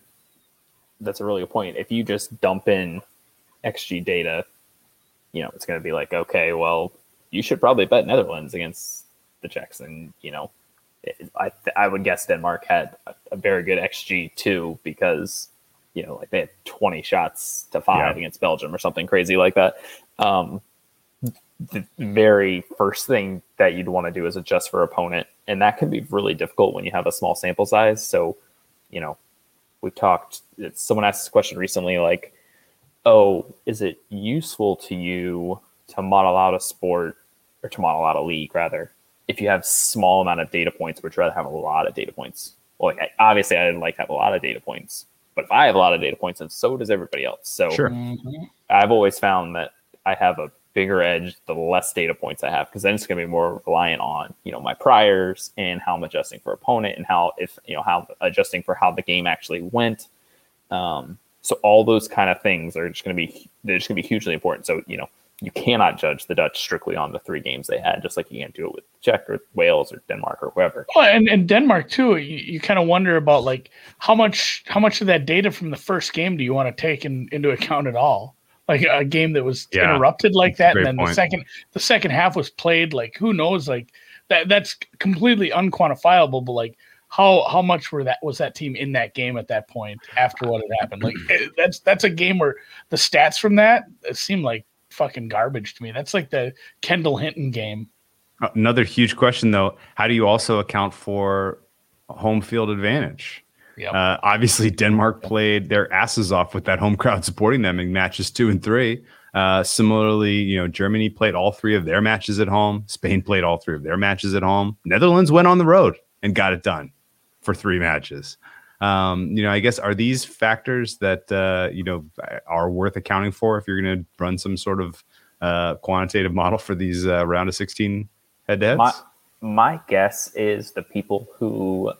that's a really good point. If you just dump in XG data, you know it's going to be like, okay, well, you should probably bet Netherlands against the Czechs, and you know, I I would guess Denmark had a, a very good XG too because you know, like they had 20 shots to five yeah. against Belgium or something crazy like that. Um, the very first thing that you'd want to do is adjust for opponent. And that can be really difficult when you have a small sample size. So, you know, we've talked, someone asked this question recently like, oh, is it useful to you to model out a sport or to model out a league rather if you have small amount of data points, which rather have a lot of data points? Well, like, obviously, I'd like to have a lot of data points, but if I have a lot of data points, and so does everybody else. So sure. Mm-hmm. I've always found that I have a bigger edge the less data points I have because then it's going to be more reliant on you know my priors and how I'm adjusting for opponent and how if you know how adjusting for how the game actually went. Um, so all those kind of things are just going to be they're just going to be hugely important. So you know you cannot judge the Dutch strictly on the three games they had, just like you can't do it with Czech or Wales or Denmark or whoever. Well, and, and Denmark too. You, you kind of wonder about like how much how much of that data from the first game do you want to take in, into account at all? Like a game that was yeah, interrupted like that, and then point. the second the second half was played. Like who knows? Like that that's completely unquantifiable. But like how how much were that was that team in that game at that point after what had happened? Like eh, that's that's a game where the stats from that seem like fucking garbage to me. That's like the Kendall Hinton game. Another huge question though, how do you also account for home field advantage? Yep. Uh, obviously, Denmark played their asses off with that home crowd supporting them in matches two and three. Uh, similarly, you know, Germany played all three of their matches at home. Spain played all three of their matches at home. Netherlands went on the road and got it done for three matches. Um, you know, I guess are these factors that uh, you know are worth accounting for if you're going to run some sort of uh, quantitative model for these uh, round of 16 head-to-heads? My, my guess is the people who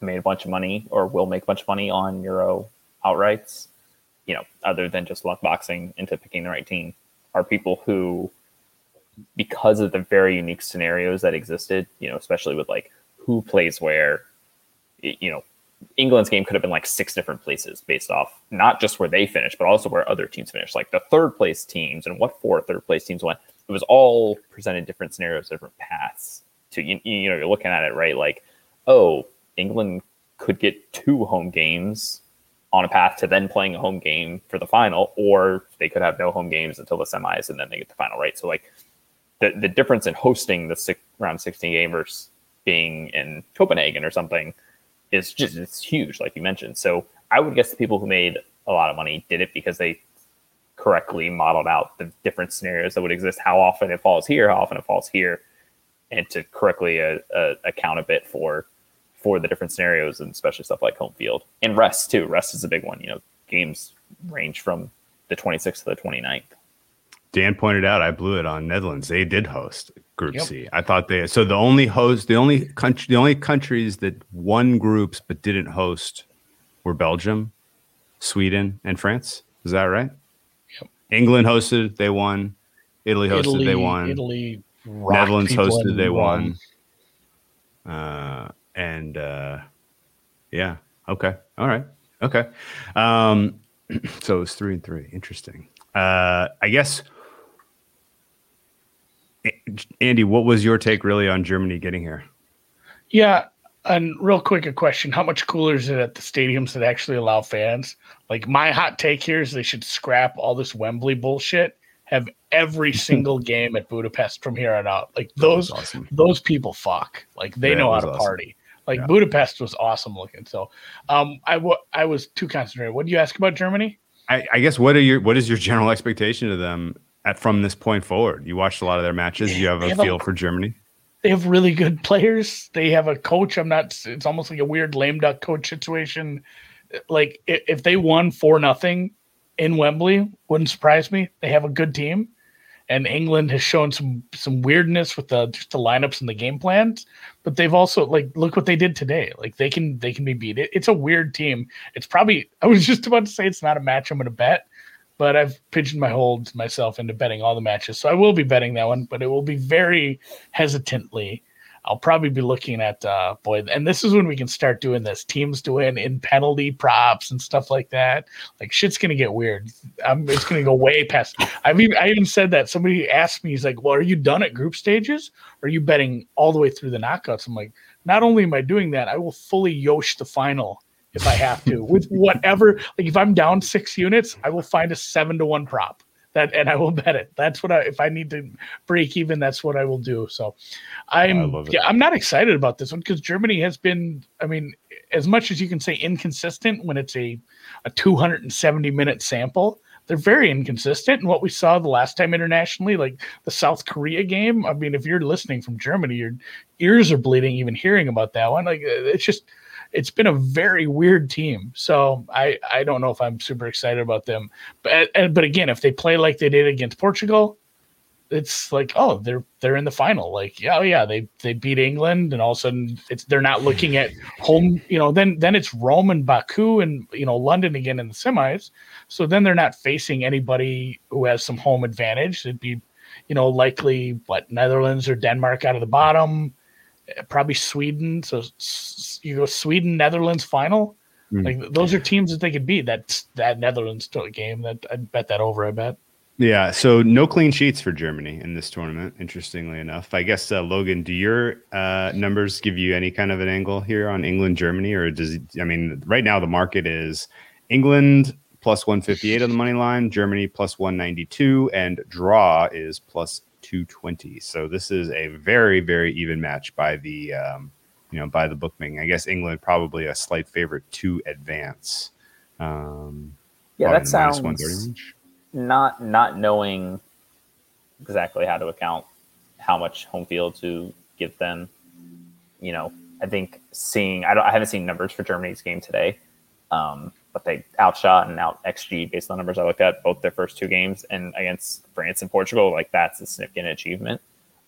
made a bunch of money or will make a bunch of money on Euro outrights, you know, other than just luck boxing into picking the right team, are people who, because of the very unique scenarios that existed, you know, especially with like who plays where, you know, England's game could have been like six different places based off not just where they finished, but also where other teams finished, like the third place teams and what four third place teams went. It was all presented different scenarios, different paths. To you, you know, you're looking at it right, like, oh, England could get two home games on a path to then playing a home game for the final, or they could have no home games until the semis and then they get the final, right? So like the the difference in hosting the six, round 16 game versus being in Copenhagen or something is just it's huge, like you mentioned. So I would guess the people who made a lot of money did it because they correctly modeled out the different scenarios that would exist, how often it falls here, how often it falls here, and to correctly uh, uh, account a bit for for the different scenarios and especially stuff like home field and rest too. Rest is a big one. You know, games range from the 26th to the 29th. Dan pointed out I blew it on Netherlands. They did host Group yep. C. I thought they so the only host, the only country, the only countries that won groups but didn't host were Belgium, Sweden, and France. Is that right? Yep. England hosted, they won. Italy hosted, Italy, they won. Italy, Netherlands hosted, they won. Uh, and uh, yeah, okay, all right, okay. Um, so it was three and three. Interesting. Uh, I guess Andy, what was your take really on Germany getting here? Yeah, and real quick, a question: How much cooler is it at the stadiums that actually allow fans? Like my hot take here is they should scrap all this Wembley bullshit. Have every single game at Budapest from here on out. Like those awesome. those people fuck. Like they yeah, know how to awesome. party. Like yeah. Budapest was awesome looking. So, um, I, w- I was too concentrated. What do you ask about Germany? I, I guess what are your what is your general expectation of them at, from this point forward? You watched a lot of their matches. You have a have feel a, for Germany. They have really good players. They have a coach. I'm not. It's almost like a weird lame duck coach situation. Like if they won four nothing in Wembley, wouldn't surprise me. They have a good team, and England has shown some some weirdness with the just the lineups and the game plans. But they've also like look what they did today. Like they can they can be beat. It, it's a weird team. It's probably I was just about to say it's not a match I'm going to bet but I've pigeonholed myself into betting all the matches. So I will be betting that one, but it will be very hesitantly. I'll probably be looking at uh boy, and this is when we can start doing this teams to win in penalty props and stuff like that. Like shit's gonna get weird. I'm it's gonna go way past. I've even I even said that somebody asked me, he's like, "Well, are you done at group stages? Are you betting all the way through the knockouts?" I'm like, not only am I doing that, I will fully yosh the final if I have to with whatever. Like if I'm down six units, I will find a seven to one prop that and I will bet it. That's what I if I need to break even, that's what I will do. So I'm yeah, I'm not excited about this one because Germany has been, I mean, as much as you can say inconsistent when it's a a 270 minute sample, they're very inconsistent. And what we saw the last time internationally, like the South Korea game, I mean, if you're listening from Germany, your ears are bleeding even hearing about that one. Like it's just it's been a very weird team. So I I don't know if I'm super excited about them. But but again, if they play like they did against Portugal, it's like oh they're they're in the final. Like yeah oh yeah they they beat England and all of a sudden it's they're not looking at home. You know then then it's Rome and Baku and you know London again in the semis. So then they're not facing anybody who has some home advantage. It'd be you know likely what Netherlands or Denmark out of the bottom probably Sweden. So you go Sweden, Netherlands final. Mm. Like those are teams that they could beat. That that Netherlands game. That I'd bet that over. I bet. Yeah. So no clean sheets for Germany in this tournament. Interestingly enough, I guess uh, Logan, do your uh, numbers give you any kind of an angle here on England Germany, or does I mean right now the market is England plus 158 on the money line, Germany plus 192, and draw is plus 220. So this is a very, very even match by the um, you know, by the bookmaking. I guess England probably a slight favorite to advance. Um, Yeah, that in the minus sounds 130 range. not not knowing exactly how to account how much home field to give them. You know, I think seeing I don't I haven't seen numbers for Germany's game today, um, but they outshot and out XG based on numbers I looked at both their first two games and against France and Portugal. Like that's a significant achievement.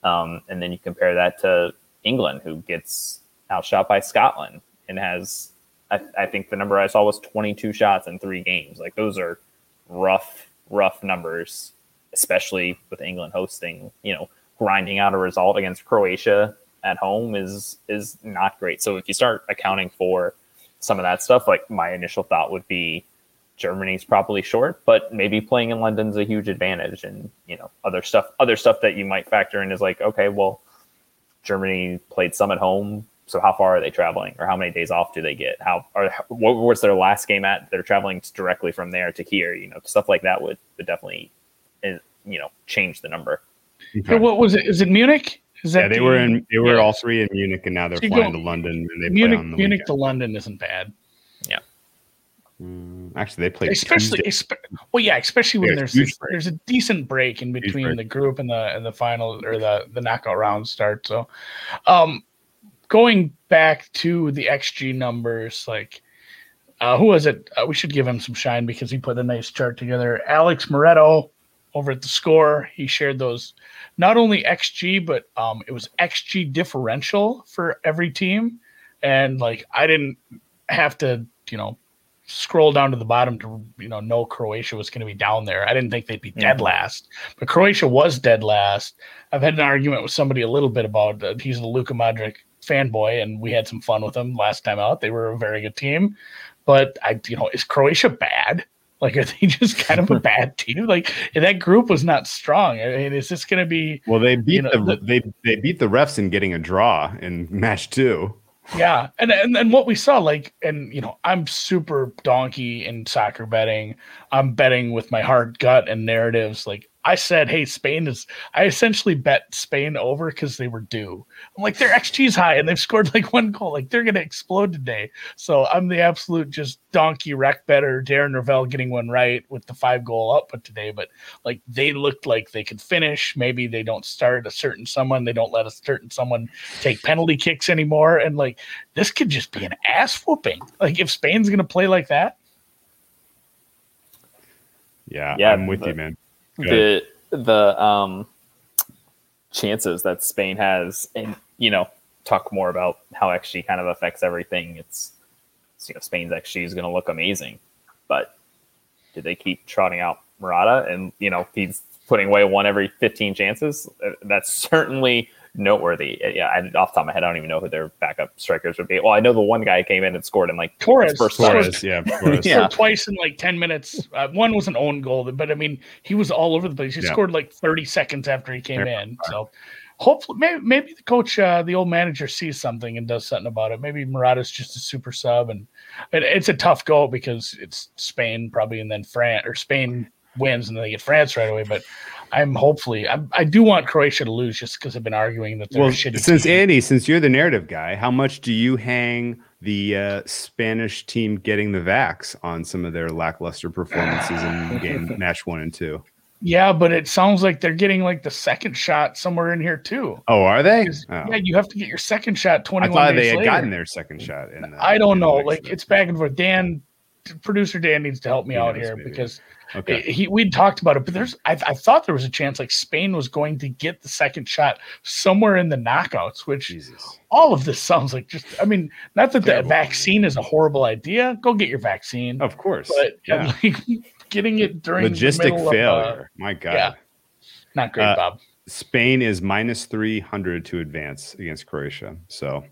Um, and then you compare that to England, who gets outshot by Scotland and has I, I think the number I saw was 22 shots in three games. Like those are rough, rough numbers, especially with England hosting. You know, grinding out a result against Croatia at home is is not great. So if you start accounting for some of that stuff, like my initial thought would be Germany's probably short, but maybe playing in London's a huge advantage. And you know, other stuff, other stuff that you might factor in is like, okay, well, Germany played some at home. So how far are they traveling, or how many days off do they get? How or what was their last game at? They're traveling directly from there to here. You know, stuff like that would would definitely, eh, you know, change the number. Hey, what was it? Is it Munich? Is that Yeah, they the- were in. They were yeah. all three in Munich, and now they're So flying go- to London, and they Munich. play on the Munich weekend. to London isn't bad, Mm, Actually, they played especially. Espe- well, yeah, especially when Yeah, there's huge this, there's a decent break in between break. the group and the and the final or the the knockout round start. So, um, going back to the XG numbers, like. Uh, who was it? Uh, we should give him some shine because he put a nice chart together. Alex Moretto over at the score. He shared those not only XG, but um, it was XG differential for every team. And like I didn't have to, you know, scroll down to the bottom to you know know Croatia was going to be down there. I didn't think they'd be dead last, but Croatia was dead last. I've had an argument with somebody a little bit about uh, he's a Luka Modric fanboy, and we had some fun with him last time out. They were a very good team, but I, you know, is Croatia bad? Like, are they just kind of a bad team? Like, that group was not strong. I mean, is this going to be? Well, they beat You know, the, the- they they beat the refs in getting a draw in match two. Yeah, and and and what we saw, like, and you know, I'm super donkey in soccer betting. I'm betting with my heart, gut, and narratives. Like I said, hey, Spain is. I essentially bet Spain over because they were due. I'm like, their XG is high, and they've scored like one goal. Like they're gonna explode today. So I'm the absolute just donkey wreck better. Darren Rovell getting one right with the five goal output today, but like they looked like they could finish. Maybe they don't start a certain someone. They don't let a certain someone take penalty kicks anymore, and like this could just be an ass whooping. Like if Spain's gonna play like that, Yeah, Yeah, I'm with the- you, man. The the um chances that Spain has, and you know, talk more about how XG kind of affects everything. It's, it's, you know, Spain's XG is going to look amazing, but do they keep trotting out Morata? And you know, he's putting away one every 15 chances. Uh, That's certainly noteworthy. Uh, Yeah, I, off the top of my head, I don't even know who their backup strikers would be. Well, I know the one guy came in and scored in like Torres. his first Torres. start. Yeah, Torres. Yeah. twice in like ten minutes. Uh, one was an own goal, but I mean he was all over the place. He Yeah. scored like thirty seconds after he came Yeah. in. So hopefully, maybe maybe the coach, uh, the old manager, sees something and does something about it. Maybe Morata's just a super sub, and it, it's a tough goal because it's Spain probably, and then France or Spain wins and then they get France right away. But I'm hopefully I, I do want Croatia to lose just because I've been arguing that they're Well, shitty since team. Andy, since you're the narrative guy, how much do you hang the uh, Spanish team getting the vax on some of their lackluster performances in game match one and two? yeah, but it sounds like they're getting like the second shot somewhere in here too. Oh, are they? Oh. Yeah, you have to get your second shot I 21 thought they had later. gotten their second shot. In the, I don't know. Like it's back and forth. Dan, producer Dan, needs to help me He out here maybe. because okay. he we'd talked about it, but there's I, I thought there was a chance like Spain was going to get the second shot somewhere in the knockouts, which Jesus. all of this sounds like just I mean, not that the vaccine is a horrible idea. Go get your vaccine, Of course. but yeah. like, getting it during the Logistic middle of, uh, failure. My God. yeah. not great, Uh, Bob. Spain is minus 300 to advance against Croatia. So,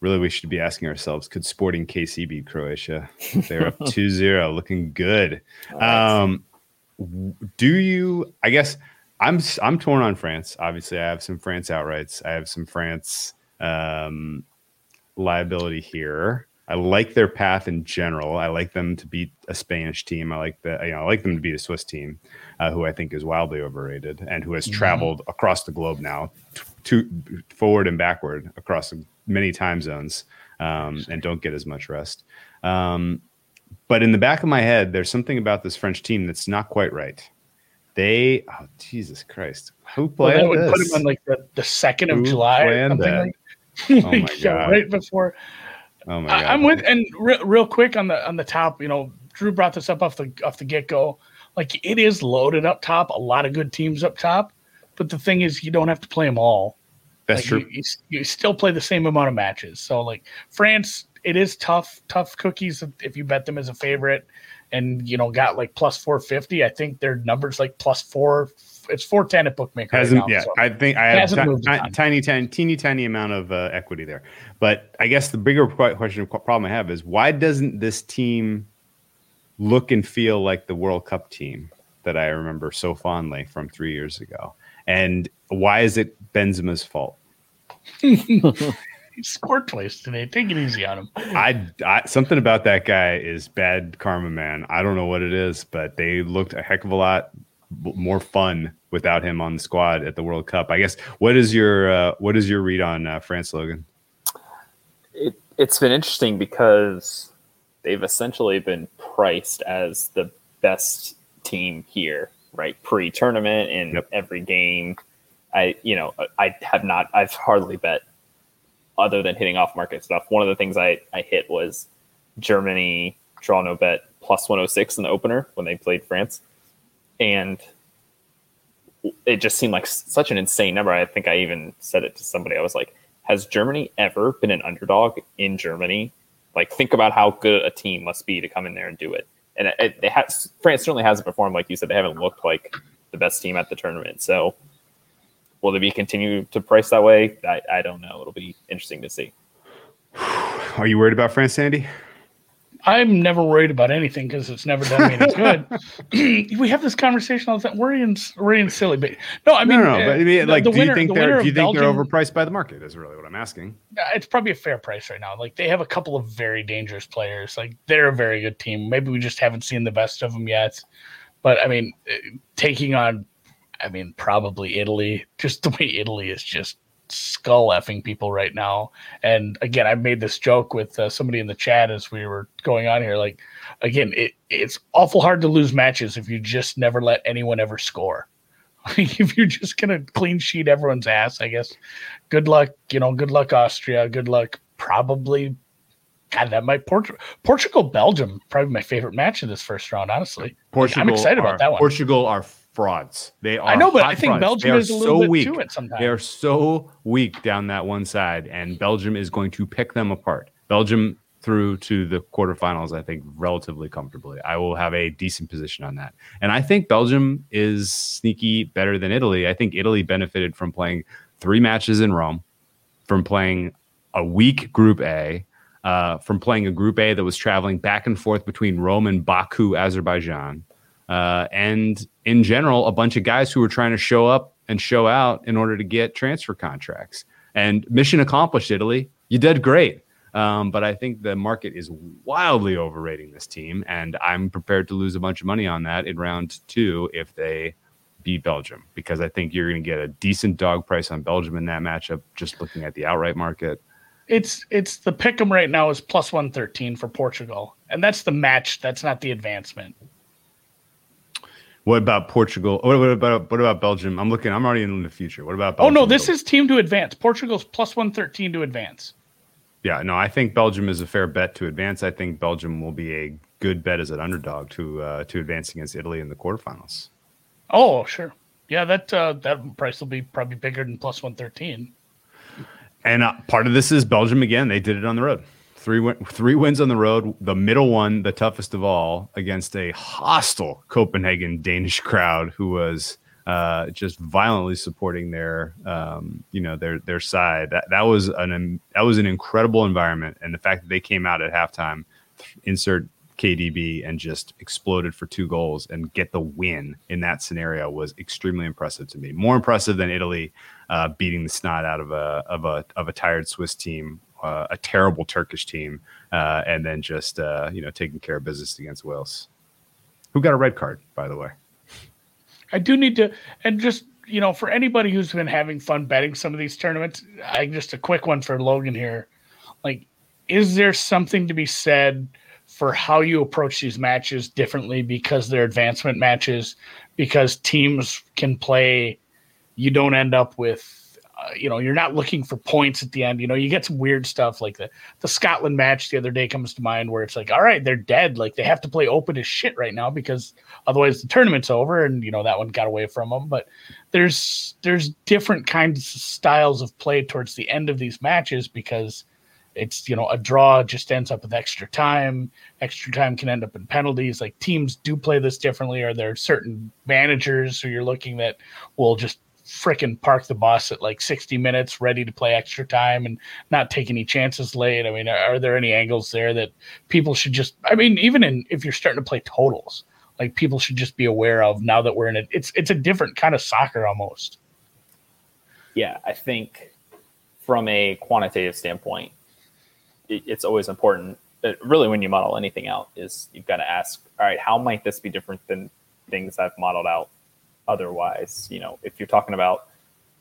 really, we should be asking ourselves could Sporting KC beat Croatia? They're up 2 0, looking good. Um, do you, I guess, I'm, I'm torn on France. Obviously, I have some France outrights, I have some France um, liability here. I like their path in general. I like them to beat a Spanish team. I like the, you know, I like them to beat a Swiss team, uh, who I think is wildly overrated and who has traveled across the globe now, to forward and backward across the many time zones um, and don't get as much rest. Um, but in the back of my head, there's something about this French team that's not quite right. They, oh Jesus Christ, who Well, played that would this? put him on like the, the second of Who July, or something that? like. Oh my God. right before. oh my god! I, I'm with and re- real quick on the on the top. You know, Drew brought this up off the off the get go. Like it is loaded up top, a lot of good teams up top. But the thing is, you don't have to play them all. That's Like, true. You, you, you still play the same amount of matches. So like France, it is tough, tough cookies if- you bet them as a favorite, and you know got like plus four fifty. I think their numbers like plus four. It's four ten at bookmaker. Hasn't now, yeah. so- I think I have moved a tiny, tiny, teeny, tiny amount of uh, equity there. But I guess the bigger qu- question problem I have is why doesn't this team look and feel like the World Cup team that I remember so fondly from three years ago? And why is it Benzema's fault? He scored twice today. Take it easy on him. I, I something about that guy is bad karma, man. I don't know what it is, but they looked a heck of a lot more fun without him on the squad at the World Cup. I guess what is your uh, what is your read on uh, France Logan? it, it's been interesting because they've essentially been priced as the best team here, right? Pre-tournament in Yep. every game. I, you know, I have not. I've hardly bet other than hitting off market stuff. One of the things I I hit was Germany draw no bet plus 106 in the opener when they played France, and it just seemed like such an insane number. I think I even said it to somebody. I was like, has Germany ever been an underdog in Germany? Like, think about how good a team must be to come in there and do it. And it, it, has, France certainly hasn't performed like you said. They haven't looked like the best team at the tournament. So, will they be continue to price that way? I, I don't know. It'll be interesting to see. Are you worried about France, Sandy? I'm never worried about anything because it's never done me any good. we have this conversation all the time. Worrying, worrying silly, but no, I mean, no, no, no. uh, But I mean, the- like, the do winner- you think the they're do you of think they're overpriced by the market? Is really what I'm asking. Uh, It's probably a fair price right now. Like they have a couple of very dangerous players. Like they're a very good team. Maybe we just haven't seen the best of them yet. But I mean, uh, taking on, I mean, probably Italy. Just the way Italy is just skull effing people right now. And again, I made this joke with uh, somebody in the chat as we were going on here. Like, again, it, it's awful hard to lose matches if you just never let anyone ever score. if you're just gonna clean sheet everyone's ass, I guess. Good luck, you know. Good luck, Austria. Good luck, probably. God, that might Port- Portugal, Belgium, probably my favorite match in this first round. Honestly, Portugal. I'm excited are- about that one. Portugal are frauds. They are. I know, but I think frauds. Belgium is a little so bit weak. to it sometimes. They are so weak down that one side, and Belgium is going to pick them apart. Belgium through to the quarterfinals, I think, relatively comfortably. I will have a decent position on that. And I think Belgium is sneaky better than Italy. I think Italy benefited from playing three matches in Rome, from playing a weak Group A, uh, from playing a Group A that was traveling back and forth between Rome and Baku, Azerbaijan. Uh, and in general, a bunch of guys who were trying to show up and show out in order to get transfer contracts. And mission accomplished, Italy. You did great. Um, but I think the market is wildly overrating this team, and I'm prepared to lose a bunch of money on that in round two if they beat Belgium, because I think you're going to get a decent dog price on Belgium in that matchup. Just looking at the outright market, it's it's the pick 'em right now is plus one thirteen for Portugal, and that's the match. That's not the advancement. What about Portugal? What what about what about Belgium? I'm looking. I'm already in the future. What about? Belgium? Oh no, this is team to advance. Portugal's plus one thirteen to advance. Yeah, no, I think Belgium is a fair bet to advance. I think Belgium will be a good bet as an underdog to uh, to advance against Italy in the quarterfinals. Oh sure, yeah, that uh, that price will be probably bigger than plus one thirteen. And uh, part of this is Belgium again. They did it on the road. Three win- three wins on the road. The middle one, the toughest of all, against a hostile Copenhagen Danish crowd who was uh, just violently supporting their um, you know their their side. That that was an that was an incredible environment, and the fact that they came out at halftime, insert KDB, and just exploded for two goals and get the win in that scenario was extremely impressive to me. More impressive than Italy uh, beating the snot out of a of a of a tired Swiss team, uh, a terrible Turkish team, uh, and then just uh, you know taking care of business against Wales, who got a red card by the way. I do need to, and just you know, for anybody who's been having fun betting some of these tournaments, I just a quick one for Logan here. Like, is there something to be said for how you approach these matches differently because they're advancement matches? Because teams can play, you don't end up with uh, you know, you're not looking for points at the end. You know, you get some weird stuff like the the Scotland match the other day comes to mind where it's like, all right, they're dead. Like they have to play open as shit right now because otherwise the tournament's over. And you know that one got away from them. But there's there's different kinds of styles of play towards the end of these matches because it's you know a draw just ends up with extra time extra time can end up in penalties like teams do play this differently or there are certain managers who you're looking that will just freaking park the bus at like 60 minutes, ready to play extra time and not take any chances late? I mean, are there any angles there that people should just, I mean, even in, if you're starting to play totals, like people should just be aware of now that we're in it. It's, it's a different kind of soccer almost. Yeah. I think from a quantitative standpoint, it, it's always important uh, really when you model anything out is you've got to ask, all right, how might this be different than things I've modeled out otherwise. You know, if you're talking about,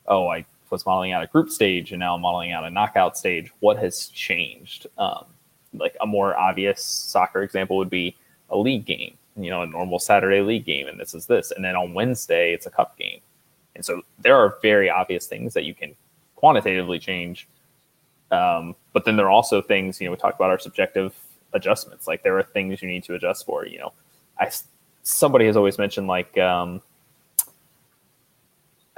oh, I was modeling out a group stage and now I'm modeling out a knockout stage, what has changed? Um, like a more obvious soccer example would be a league game, you know, a normal Saturday league game, and this is this. And then on Wednesday, it's a cup game. And so there are very obvious things that you can quantitatively change. Um, but then there are also things, you know, we talked about our subjective adjustments. Like there are things you need to adjust for, you know, I, somebody has always mentioned like, um,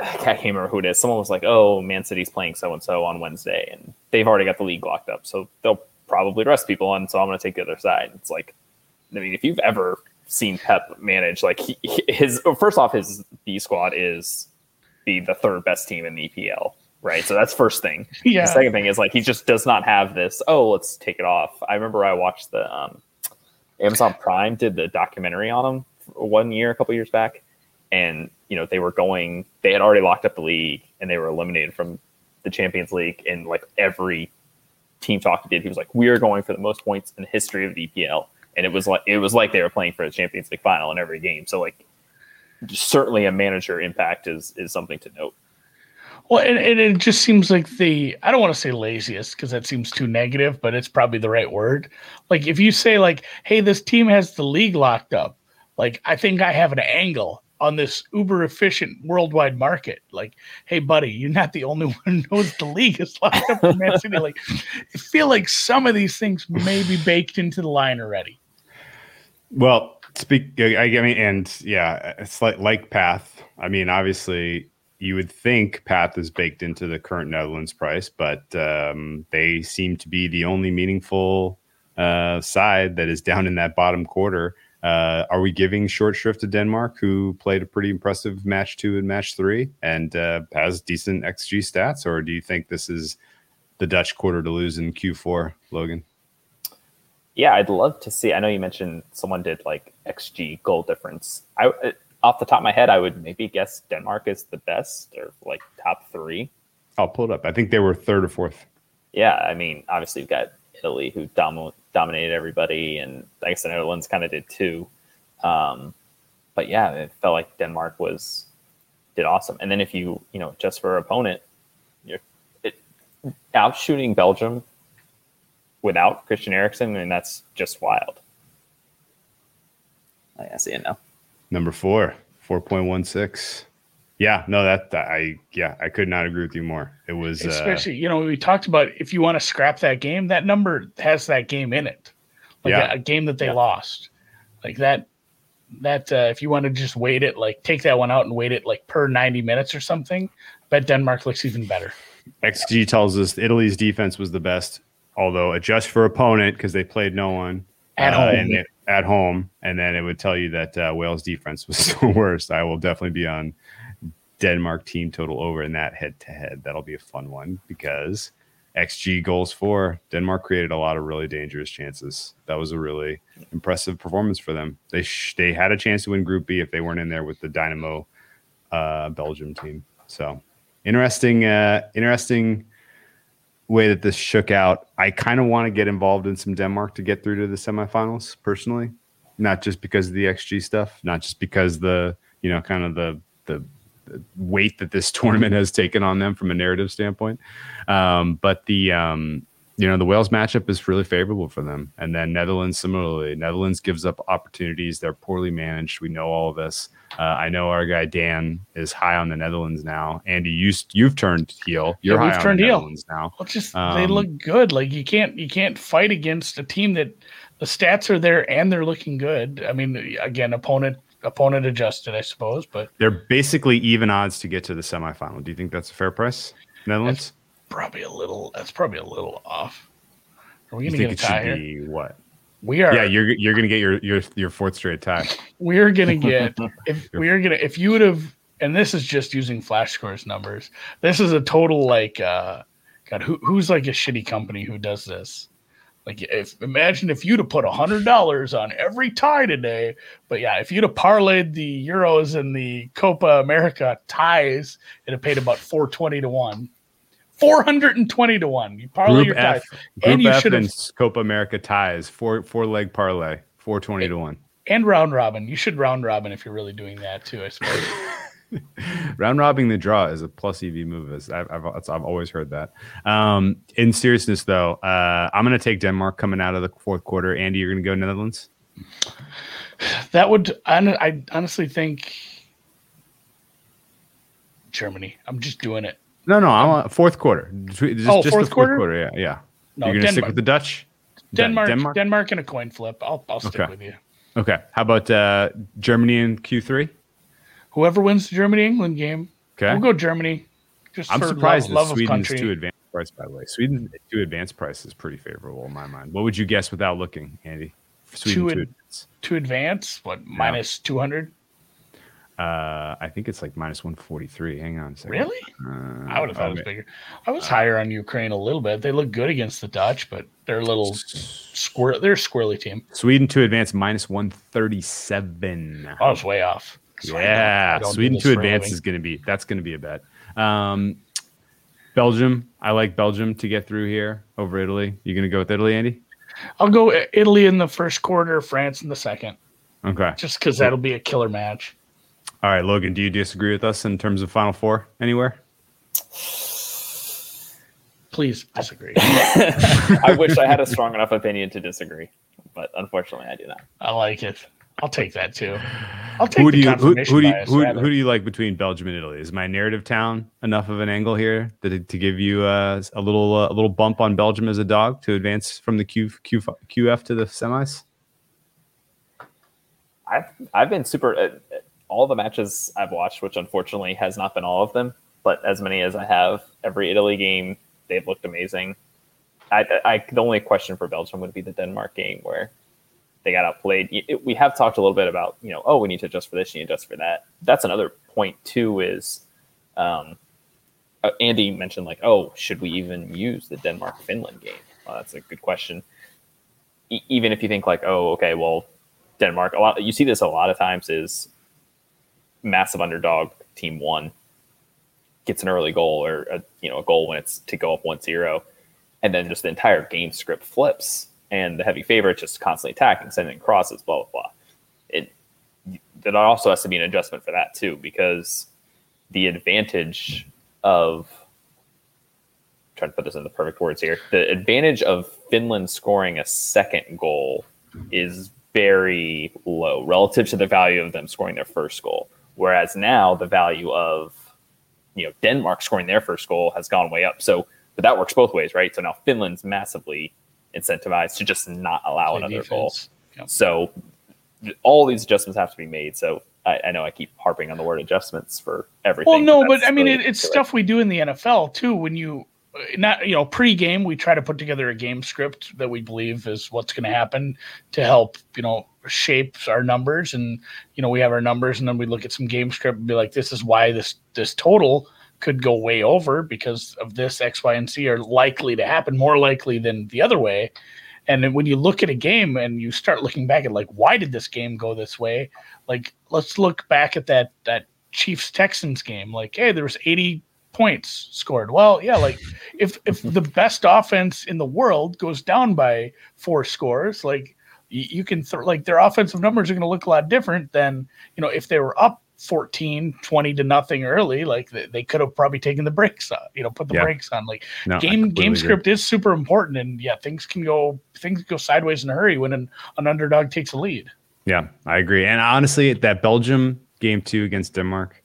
I can't remember who it is. Someone was like, "Oh, Man City's playing so and so on Wednesday, and they've already got the league locked up, so they'll probably rest people, and so I'm going to take the other side." It's like, I mean, if you've ever seen Pep manage, like he, his first off, his B squad is be the third best team in the EPL, right? So that's first thing. Yeah. The second thing is like he just does not have this. Oh, let's take it off. I remember I watched the um, Amazon Prime did the documentary on him one year, a couple years back and you know they were going they had already locked up the league and they were eliminated from the champions league. And like every team talk he did he was like we are going for the most points in the history of the epl and it was like it was like they were playing for the champions league final in every game. So like certainly a manager impact is is something to note. Well, and, and it just seems like the I don't want to say laziest because that seems too negative, but it's probably the right word. Like if you say like, "Hey, this team has the league locked up," like I think I have an angle on this uber efficient worldwide market. Like, hey, buddy, you're not the only one who knows the league is locked up in Man City. Like, I feel like some of these things may be baked into the line already. Well, speak. I, mean, and yeah, it's like like Path. I mean, obviously, you would think Path is baked into the current Netherlands price, but um, they seem to be the only meaningful uh, side that is down in that bottom quarter. Uh, are we giving short shrift to Denmark, who played a pretty impressive match two and match three and uh, has decent XG stats, or do you think this is the Dutch quarter to lose in Q4, Logan? Yeah, I'd love to see. I know you mentioned someone did like XG goal difference. I uh, off the top of my head, I would maybe guess Denmark is the best or like top three. I'll pull it up. I think they were third or fourth. Yeah, I mean, obviously you've got Italy who dom- dominated everybody, and I guess the Netherlands kind of did too. Um, but yeah, it felt like Denmark was did awesome. And then if you you know just for opponent, you're it, out shooting Belgium without Christian Eriksen, and that's just wild. I see it now. Number four, four point one six. Yeah, no, that, that, I yeah, I could not agree with you more. It was uh, especially uh, you know we talked about if you want to scrap that game, that number has that game in it, like yeah. a, a, game that they yeah. lost, like that. That uh, if you want to just wait it, like take that one out and wait it like per ninety minutes or something, bet Denmark looks even better. XG tells us Italy's defense was the best, although adjust for opponent because they played no one at uh, home. They, at home, and then it would tell you that uh, Wales defense was the worst. I will definitely be on Denmark team total over in that head to head. That'll be a fun one because XG goals for Denmark created a lot of really dangerous chances. That was a really impressive performance for them. They sh- they had a chance to win Group B if they weren't in there with the Dynamo uh, Belgium team. So interesting, uh, interesting way that this shook out. I kind of want to get involved in some Denmark to get through to the semifinals personally, not just because of the XG stuff, not just because the you know kind of the the weight that this tournament has taken on them from a narrative standpoint. Um, but the um, you know the Wales matchup is really favorable for them, and then Netherlands similarly. Netherlands gives up opportunities; they're poorly managed. We know all of this. Uh, I know our guy Dan is high on the Netherlands now. Andy, you you've turned heel. You're Yeah, high on turned the heel. Netherlands now. Well, just they Um, look good. Like you can't you can't fight against a team that the stats are there and they're looking good. I mean, again, opponent opponent adjusted, I suppose, but They're basically even odds to get to the semifinal. Do you think that's a fair price, Netherlands? probably a little. That's probably a little off. Are we gonna think get a tie here? be what? We are. Yeah, you're you're gonna get your your your fourth straight tie. we're gonna get if we're gonna if you would have and this is just using flash scores numbers this is a total like uh god who, who's like a shitty company who does this like if imagine if you'd have put a hundred dollars on every tie today but yeah if you'd have parlayed the euros and the copa america ties it'd have paid about 420 to 1 420 to 1 you parlay Group your ties. F, Group and you should have and Copa America ties. Four four leg parlay. Four twenty to one. and round robin. You should round robin if you're really doing that too i suppose Round robbing the draw is a plus EV move. As I've, I've, I've always heard that. Um, in seriousness, though, uh, I'm going to take Denmark coming out of the fourth quarter. Andy, you're going to go Netherlands. That would I, I honestly think Germany. I'm just doing it. No, no, I want fourth quarter. Just, Oh, just fourth the quarter? Yeah, yeah. No, you're going to stick with the Dutch. Denmark, Denmark. Denmark, and a coin flip. I'll I'll stick Okay. with you. Okay. How about uh, Germany in Q3? Whoever wins the Germany England game, Okay. we'll go Germany. Just I'm for surprised love, that Sweden's two advanced price. By the way, Sweden two advanced price is pretty favorable in my mind. What would you guess without looking, Andy? Sweden Two two ad- advanced. to advance, what minus two hundred? Uh, I think it's like minus one forty three. Hang on a second. Really? Uh, I would have thought it was bigger. I was higher on Ukraine a little bit. They look good against the Dutch, but they're a little squir. They're a squirrely team. Sweden to advance minus one thirty seven. I was way off. 'Cause I don't- I Yeah, Sweden to advance is going to be that's going to be a bet. Um, Belgium, I like Belgium to get through here over Italy. You going to go with Italy, Andy? I'll go Italy in the first quarter, France in the second, Okay. just because that'll be a killer match. All right, Logan, do you disagree with us in terms of Final Four anywhere? Please disagree. I wish I had a strong enough opinion to disagree, but unfortunately, I do not. I like it. I'll take that too. I'll take Who do you who, confirmation who do you bias, who, who do you like between Belgium and Italy? Is my narrative town enough of an angle here to, to give you uh, a little uh, a little bump on Belgium as a dog to advance from the Q, Q, QF to the semis? I've I've been super. Uh, all the matches I've watched, which unfortunately has not been all of them, but as many as I have, every Italy game they've looked amazing. I, I the only question for Belgium would be the Denmark game where they got outplayed. It- We have talked a little bit about you know oh we need to adjust for this, you need to adjust for that. That's another point too. Is um, uh, Andy mentioned like oh should we even use the Denmark Finland game? Well, that's a good question. E- even if you think like oh okay well Denmark. A lot you see this a lot of times is massive underdog team one gets an early goal or a, you know a goal when it's to go up 1-0 and then just the entire game script flips and the heavy favorite just constantly attacking sending crosses blah blah blah it that also has to be an adjustment for that too because the advantage of trying to put this in the perfect words here the advantage of finland scoring a second goal is very low relative to the value of them scoring their first goal. Whereas now the value of you know Denmark scoring their first goal has gone way up. So, but that works both ways, right? So now Finland's massively incentivized to just not allow Play another goal. Yep. So all these adjustments have to be made. So I, I know I keep harping on the word adjustments for everything. Well, no, but that's I mean, really it, it's stuff we do in the NFL too. When you not you know pre-game, we try to put together a game script that we believe is what's going to happen to help you know shape our numbers, and you know we have our numbers, and then we look at some game script and be like, this is why this this total could go way over because of this X, Y, and C are likely to happen, more likely than the other way. And then when you look at a game and you start looking back at like why did this game go this way? Like let's look back at that that Chiefs Texans game. Like, hey, there was 80 points scored. Well, yeah, like if if the best offense in the world goes down by four scores, like you, you can th- like their offensive numbers are going to look a lot different than you know if they were up 14, 20 to nothing early, like they, they could have probably taken the brakes on, you know, put the Yeah. brakes on. Like No, game game agree. script is super important, and yeah, things can go things go sideways in a hurry when an, an underdog takes a lead. Yeah, I agree. And honestly, that Belgium game two against Denmark,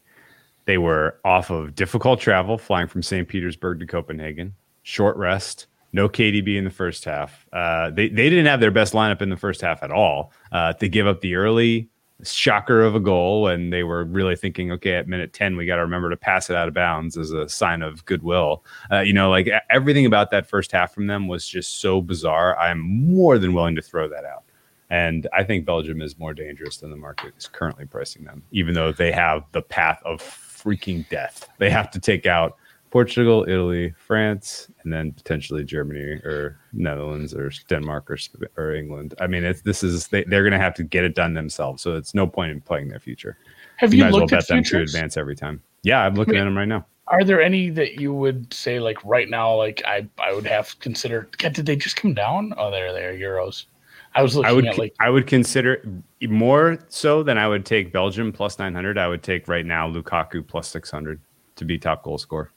they were off of difficult travel, flying from St. Petersburg to Copenhagen, short rest, no KDB in the first half. Uh, they, they didn't have their best lineup in the first half at all. Uh, they give up the early shocker of a goal, and they were really thinking, okay, at minute 10, we got to remember to pass it out of bounds as a sign of goodwill. Uh, you know, like everything about that first half from them was just so bizarre. I'm more than willing to throw that out. And I think Belgium is more dangerous than the market is currently pricing them, even though they have the path of freaking death. They have to take out Portugal, Italy, France, and then potentially Germany or Netherlands or Denmark or, or England. I mean, it's, this is they, they're going to have to get it done themselves. So it's no point in playing their future. Have You, you, might as well bet at them to advance every time. Yeah, I'm looking at them right now. Are there any that you would say like right now, like I I would have considered? God, did they just come down? Oh, there they are euros. I was looking I would at like I would consider more so than I would take Belgium plus 900. I would take right now Lukaku plus 600 to be top goal scorer.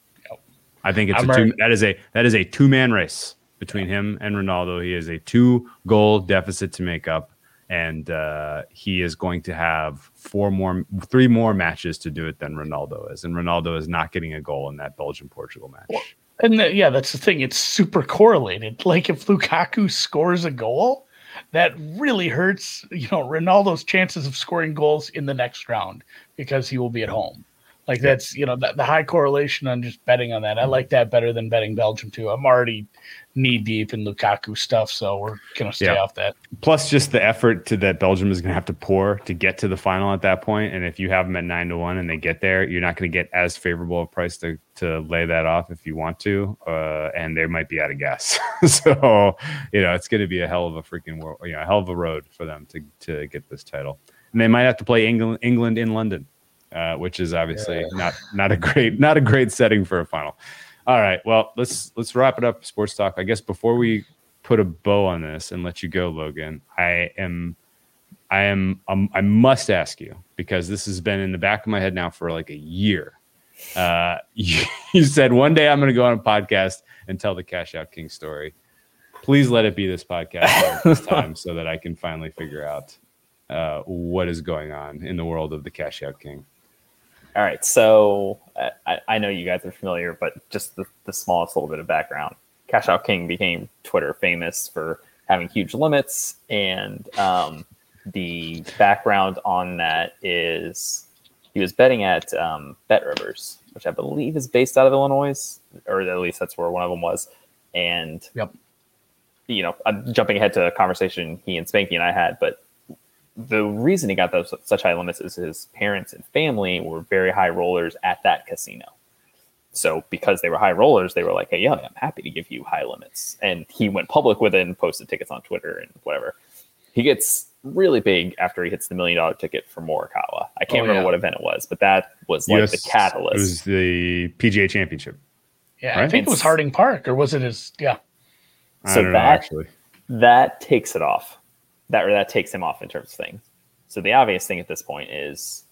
I think it's I'm a two, that is a that is a two man race between him and Ronaldo. He is a two goal deficit to make up, and uh, he is going to have four more, three more matches to do it than Ronaldo is, and Ronaldo is not getting a goal in that Belgium Portugal match. And the, yeah, that's the thing. It's super correlated. Like if Lukaku scores a goal, that really hurts, you know, Ronaldo's chances of scoring goals in the next round because he will be at home. Like that's, you know, the, the high correlation on just betting on that. I like that better than betting Belgium too. I'm already knee deep in Lukaku stuff, so we're gonna stay Yeah. off that. plus just the effort to that Belgium is going to have to pour to get to the final at that point. And if you have them at nine to one and they get there, you're not going to get as favorable a price to to lay that off if you want to, uh, and they might be out of gas. so you know it's going to be a hell of a freaking world, you know, a hell of a road for them to to get this title. And they might have to play England England in London, uh, which is obviously not not a great not a great setting for a final. All right, well let's let's wrap it up. Sports talk. I guess before we put a bow on this and let you go, Logan. I am, I am, um, I must ask you because this has been in the back of my head now for like a year. Uh, you, you said one day I'm going to go on a podcast and tell the Cash Out King story. Please let it be this podcast this time so that I can finally figure out uh, what is going on in the world of the Cash Out King. All right, so uh, I, I know you guys are familiar, but just the, the smallest little bit of background. Cash Out King became Twitter famous for having huge limits, and um, the background on that is he was betting at um, Bet Rivers, which I believe is based out of Illinois, or at least that's where one of them was. And Yep. you know, I'm jumping ahead to a conversation he and Spanky and I had, but the reason he got those such high limits is his parents and family were very high rollers at that casino. So because they were high rollers, they were like, "Hey, yeah, I'm happy to give you high limits." And he went public with it and posted tickets on Twitter and whatever. He gets really big after he hits the million dollar ticket for Morikawa. I can't Oh, remember yeah. what event it was, but that was like US the catalyst. It was the PGA Championship. Yeah, I Right. think it was Harding Park, or was it his? Yeah, I So don't know that- actually. that takes it off. That or that takes him off in terms of things. So the obvious thing at this point is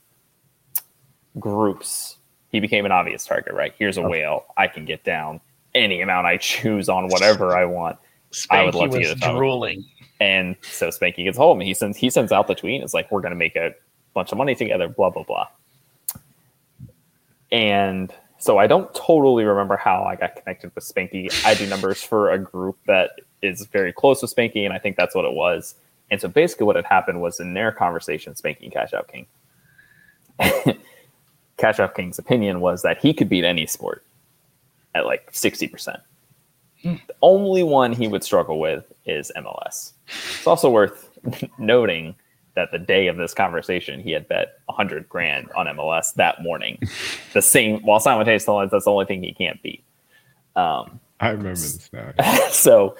groups. He became an obvious target, right? Here's a whale. I can get down any amount I choose on whatever I want. I would Spanky love to get drooling. And so Spanky gets hold of me. He sends he sends out the tweet. It's like we're gonna make a bunch of money together. Blah blah blah. And so I don't totally remember how I got connected with Spanky. I do numbers for a group that is very close with Spanky, and I think that's what it was. And so basically, what had happened was in their conversation, Spanky and Cash Out King. Cash Out King's opinion was that he could beat any sport at like sixty percent. The only one he would struggle with is MLS. It's also worth noting that the day of this conversation, he had bet 100 grand on MLS that morning. the same, while simultaneously that's the only thing he can't beat. Um, I remember this now. so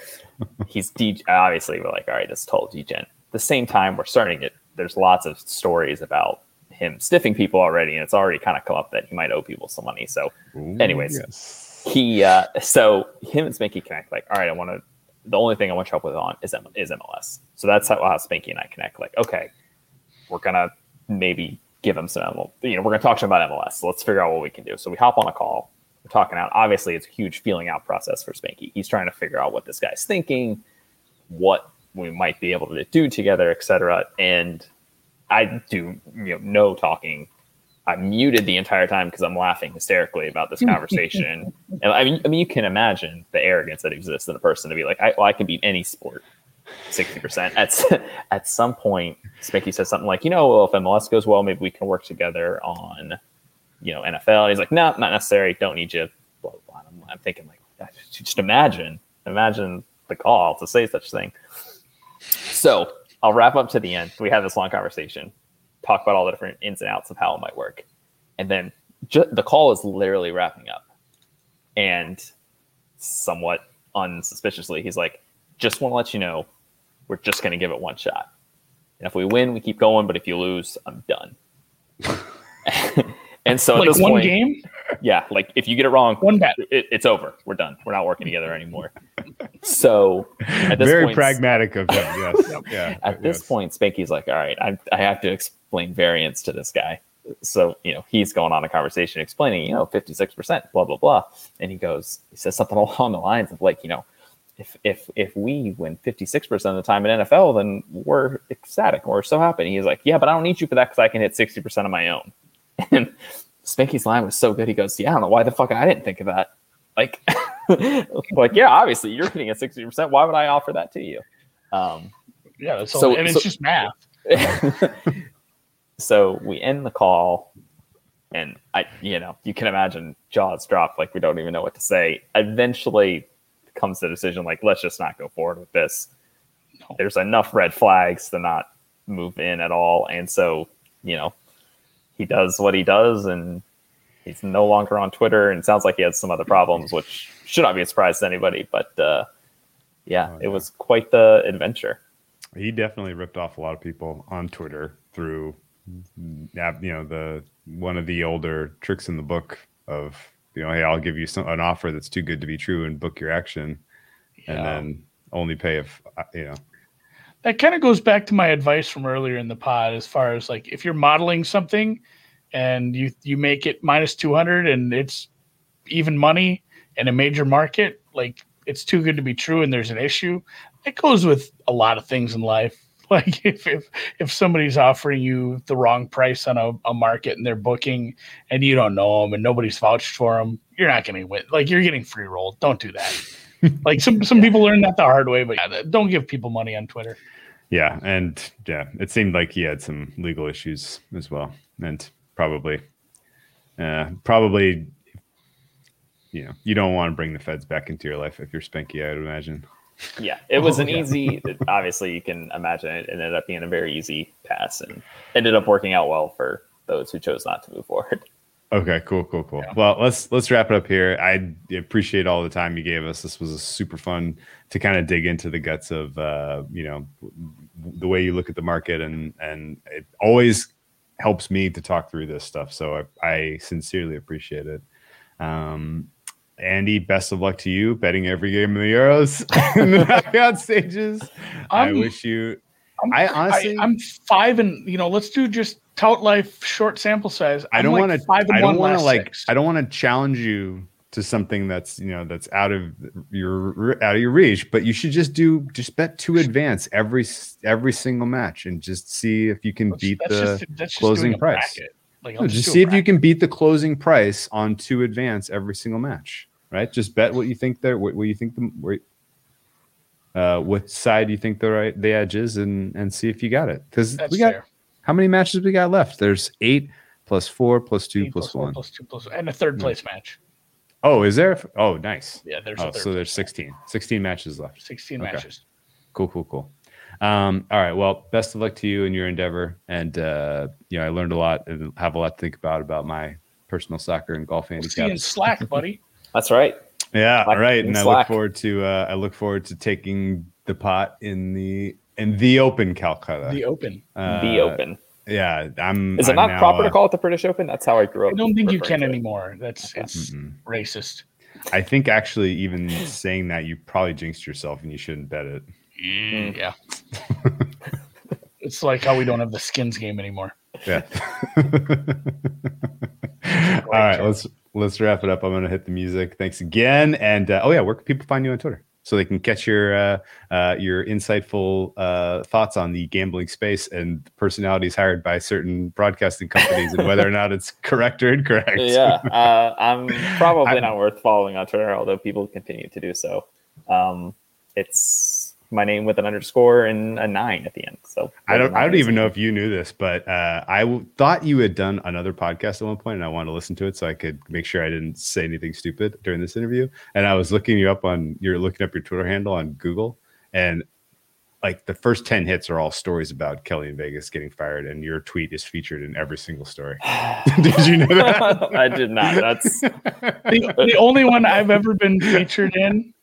he's D. Obviously, we're like, all right, this is total degen. At the same time, we're starting it. There's lots of stories about him stiffing people already, and it's already kind of come up that he might owe people some money. So Anyways. yes. he uh so him and Spanky connect like all right I want to the only thing I want to help with on is M- is MLS so that's how, how Spanky and I connect like okay we're gonna maybe give him some, ML, you know, we're going to talk to him about MLS. So let's figure out what we can do. So we hop on a call. We're talking out. Obviously, it's a huge feeling out process for Spanky. He's trying to figure out what this guy's thinking, what we might be able to do together, etc. And I do, you know, no talking. I'm muted the entire time because I'm laughing hysterically about this conversation. and I mean, I mean, you can imagine the arrogance that exists in a person to be like, I, well, I can beat any sport sixty percent. At at some point, Spanky says something like, you know, well, if MLS goes well, maybe we can work together on, you know, NFL. And he's like, no, not necessary. Don't need you. Blah, blah, blah. I'm, I'm thinking like, just imagine, imagine the call to say such thing. So I'll wrap up to the end. We have this long conversation, talk about all the different ins and outs of how it might work, and then ju- the call is literally wrapping up, and somewhat unsuspiciously, he's like, "Just want to let you know, we're just going to give it one shot, and if we win, we keep going. But if you lose, I'm done." and so at like this one point, game, yeah, like if you get it wrong, one bet. it, it's over. We're done. We're not working together anymore. So at this Very point, pragmatic of him. Yes. yeah. at this yes. point, Spanky's like, all right, I, I have to explain variance to this guy. So, you know, he's going on a conversation explaining, you know, 56%, blah, blah, blah. And he goes, he says something along the lines of like, you know, if if if we win 56% of the time in NFL, then we're ecstatic. We're so happy. And he's like, yeah, but I don't need you for that because I can hit 60% of my own. And Spanky's line was so good. He goes, yeah, I don't know why the fuck I didn't think of that. Like, like, yeah, obviously you're hitting at 60%. Why would I offer that to you? Um, Yeah. So- and so- it's just math. so we end the call and i you know you can imagine jaws drop like we don't even know what to say eventually comes the decision like let's just not go forward with this No. there's enough red flags to not move in at all and so you know he does what he does and he's no longer on twitter and sounds like he has some other problems which should not be a surprise to anybody but uh yeah Oh, it was quite the adventure he definitely ripped off a lot of people on Twitter through, yeah, you know, the one of the older tricks in the book of, you know, hey, I'll give you some, an offer that's too good to be true and book your action, and then only pay if uh, you know. That kind of goes back to my advice from earlier in the pod as far as like if you're modeling something and you you make it minus 200 and it's even money in a major market like it's too good to be true and there's an issue it goes with a lot of things in life. Like if if, if somebody's offering you the wrong price on a, a market and they're booking and you don't know them and nobody's vouched for them you're not going to win like you're getting free roll don't do that. Like some some people learn that the hard way but yeah, don't give people money on twitter Yeah, and yeah, it seemed like he had some legal issues as well, and probably, uh, probably, you know, you don't want to bring the feds back into your life if you're Spanky. I would imagine. Yeah, it was Oh, an yeah. easy. Obviously, you can imagine it ended up being a very easy pass, and ended up working out well for those who chose not to move forward. Okay, cool, cool, cool. Yeah. Well, let's let's wrap it up here. I appreciate all the time you gave us. This was super fun to kind of dig into the guts of uh, you know the way you look at the market, and and it always helps me to talk through this stuff. So I, I sincerely appreciate it. Um, Andy, best of luck to you betting every game of the Euros in the knockout stages. I I'm- wish you. I'm, I honestly- I, am five and you know, let's do just tout life short sample size. I I'm don't like want to. I don't want to like. six. I don't want to challenge you to something that's you know that's out of your out of your reach. But you should just do just bet two advance every every single match and just see if you can Let's- beat that's the. just, just closing price. Like, No, I'll just see if you can beat the closing price on two advance every single match. Right? Just bet what you think there. What, what you think the where, uh, what side you think the right the edge is, and and see if you got it. Because we got fair. How many matches we got left? There's eight plus four plus two Eight plus four one. plus two plus and a third place match. Oh, is there? Oh, nice. Yeah, there's Oh, a third so there's place 16. 16 matches left. 16 okay. matches. Cool, cool, cool. Um, all right. Well, best of luck to you in your endeavor. And uh, you know, I learned a lot and have a lot to think about about my personal soccer and golf We'll see you in. Slack, buddy. That's right. Yeah, Slack all right. in And I look forward to uh, I look forward to taking the pot in the in the Open Calcutta. The Open. Uh, the Open. Yeah, I'm. Is it I'm not now, proper uh, to call it the British Open? That's how I grew up. I don't think you can anymore. That's it's mm-mm. racist. I think actually, even saying that, you probably jinxed yourself, and you shouldn't bet it. Yeah. it's like how we don't have the skins game anymore. Yeah. All right, let's let's wrap it up. I'm gonna hit the music. Thanks again, and uh, oh yeah, where can people find you on Twitter so they can catch your uh, uh, your insightful uh, thoughts on the gambling space and personalities hired by certain broadcasting companies and whether or not it's correct or incorrect. yeah, uh, I'm probably I'm- not worth following on Twitter, although people continue to do so. Um, it's my name with an underscore and a nine at the end. So I don't. I don't even know if you knew this, but uh, I w- thought you had done another podcast at one point, and I wanted to listen to it so I could make sure I didn't say anything stupid during this interview. And I was looking you up on. You're looking up your Twitter handle on Google, and like the first ten hits are all stories about Kelly in Vegas getting fired, and your tweet is featured in every single story. Did you know that? I did not. That's the, the only one I've ever been featured in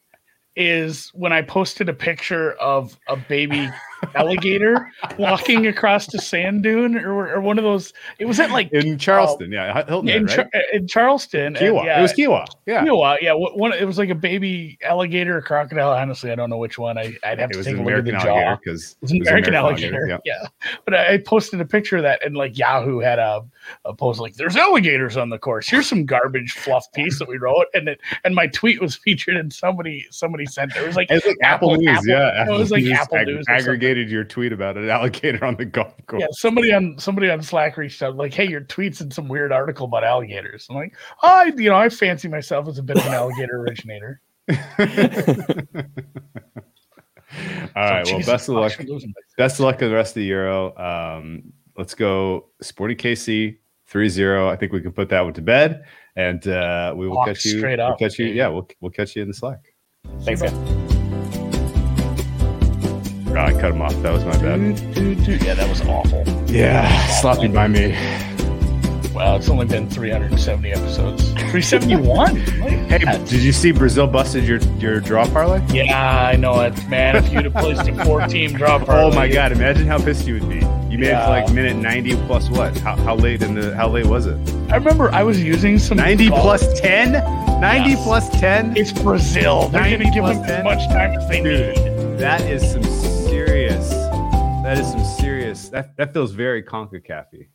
is when I posted a picture of a baby alligator walking across the sand dune or, or one of those. It was at like in uh, Charleston, yeah, Hilton, in, right? Char- in Charleston. and yeah, It was Kiawah. Yeah, Kiawah, yeah. One, it was like a baby alligator or crocodile. Honestly, I don't know which one. I, I'd have it to was take a look at the jaw. alligator because It's an American, alligator. Yeah. But I I posted a picture of that and like Yahoo had a, a post like there's alligators on the course. Here's some garbage fluff piece that we wrote. And it and my tweet was featured and somebody somebody sent it. It was like It's like Apple, Apple- News, Apple- yeah. it was like Apple News something. Your tweet about an alligator on the golf course. yeah, somebody on somebody on Slack reached out like, "Hey, your tweets in some weird article about alligators." I'm like, "I, you know, I fancy myself as a bit of an alligator originator." All right. Well, Jesus, best of luck. Bucks are losing by Best of luck to the rest of the Euro. Um, let's go Sporting KC 3-0. I think we can put that one to bed, and uh, we will Walk catch you. straight we'll catch you. Yeah, we'll we'll catch you in the Slack. thanks, guys. Oh, I cut him off. That was my bad. Yeah, that was awful. Yeah, sloppy by me. Wow, it's only been 370 episodes. 371. Hey, did you see Brazil busted your your draw parlay? Yeah, I know it, man. If you'd have placed a four-team drop, Oh my god! Imagine how pissed you would be. You made it to like minute ninety plus what? How, how late in the? How late was it? I remember I was using some 90 golf- plus 10? 90 Yes. plus 10? It's Brazil. They're going to give 10? as much time as they Dude. need. That is some. That is some serious. That that feels very CONCACAF-y.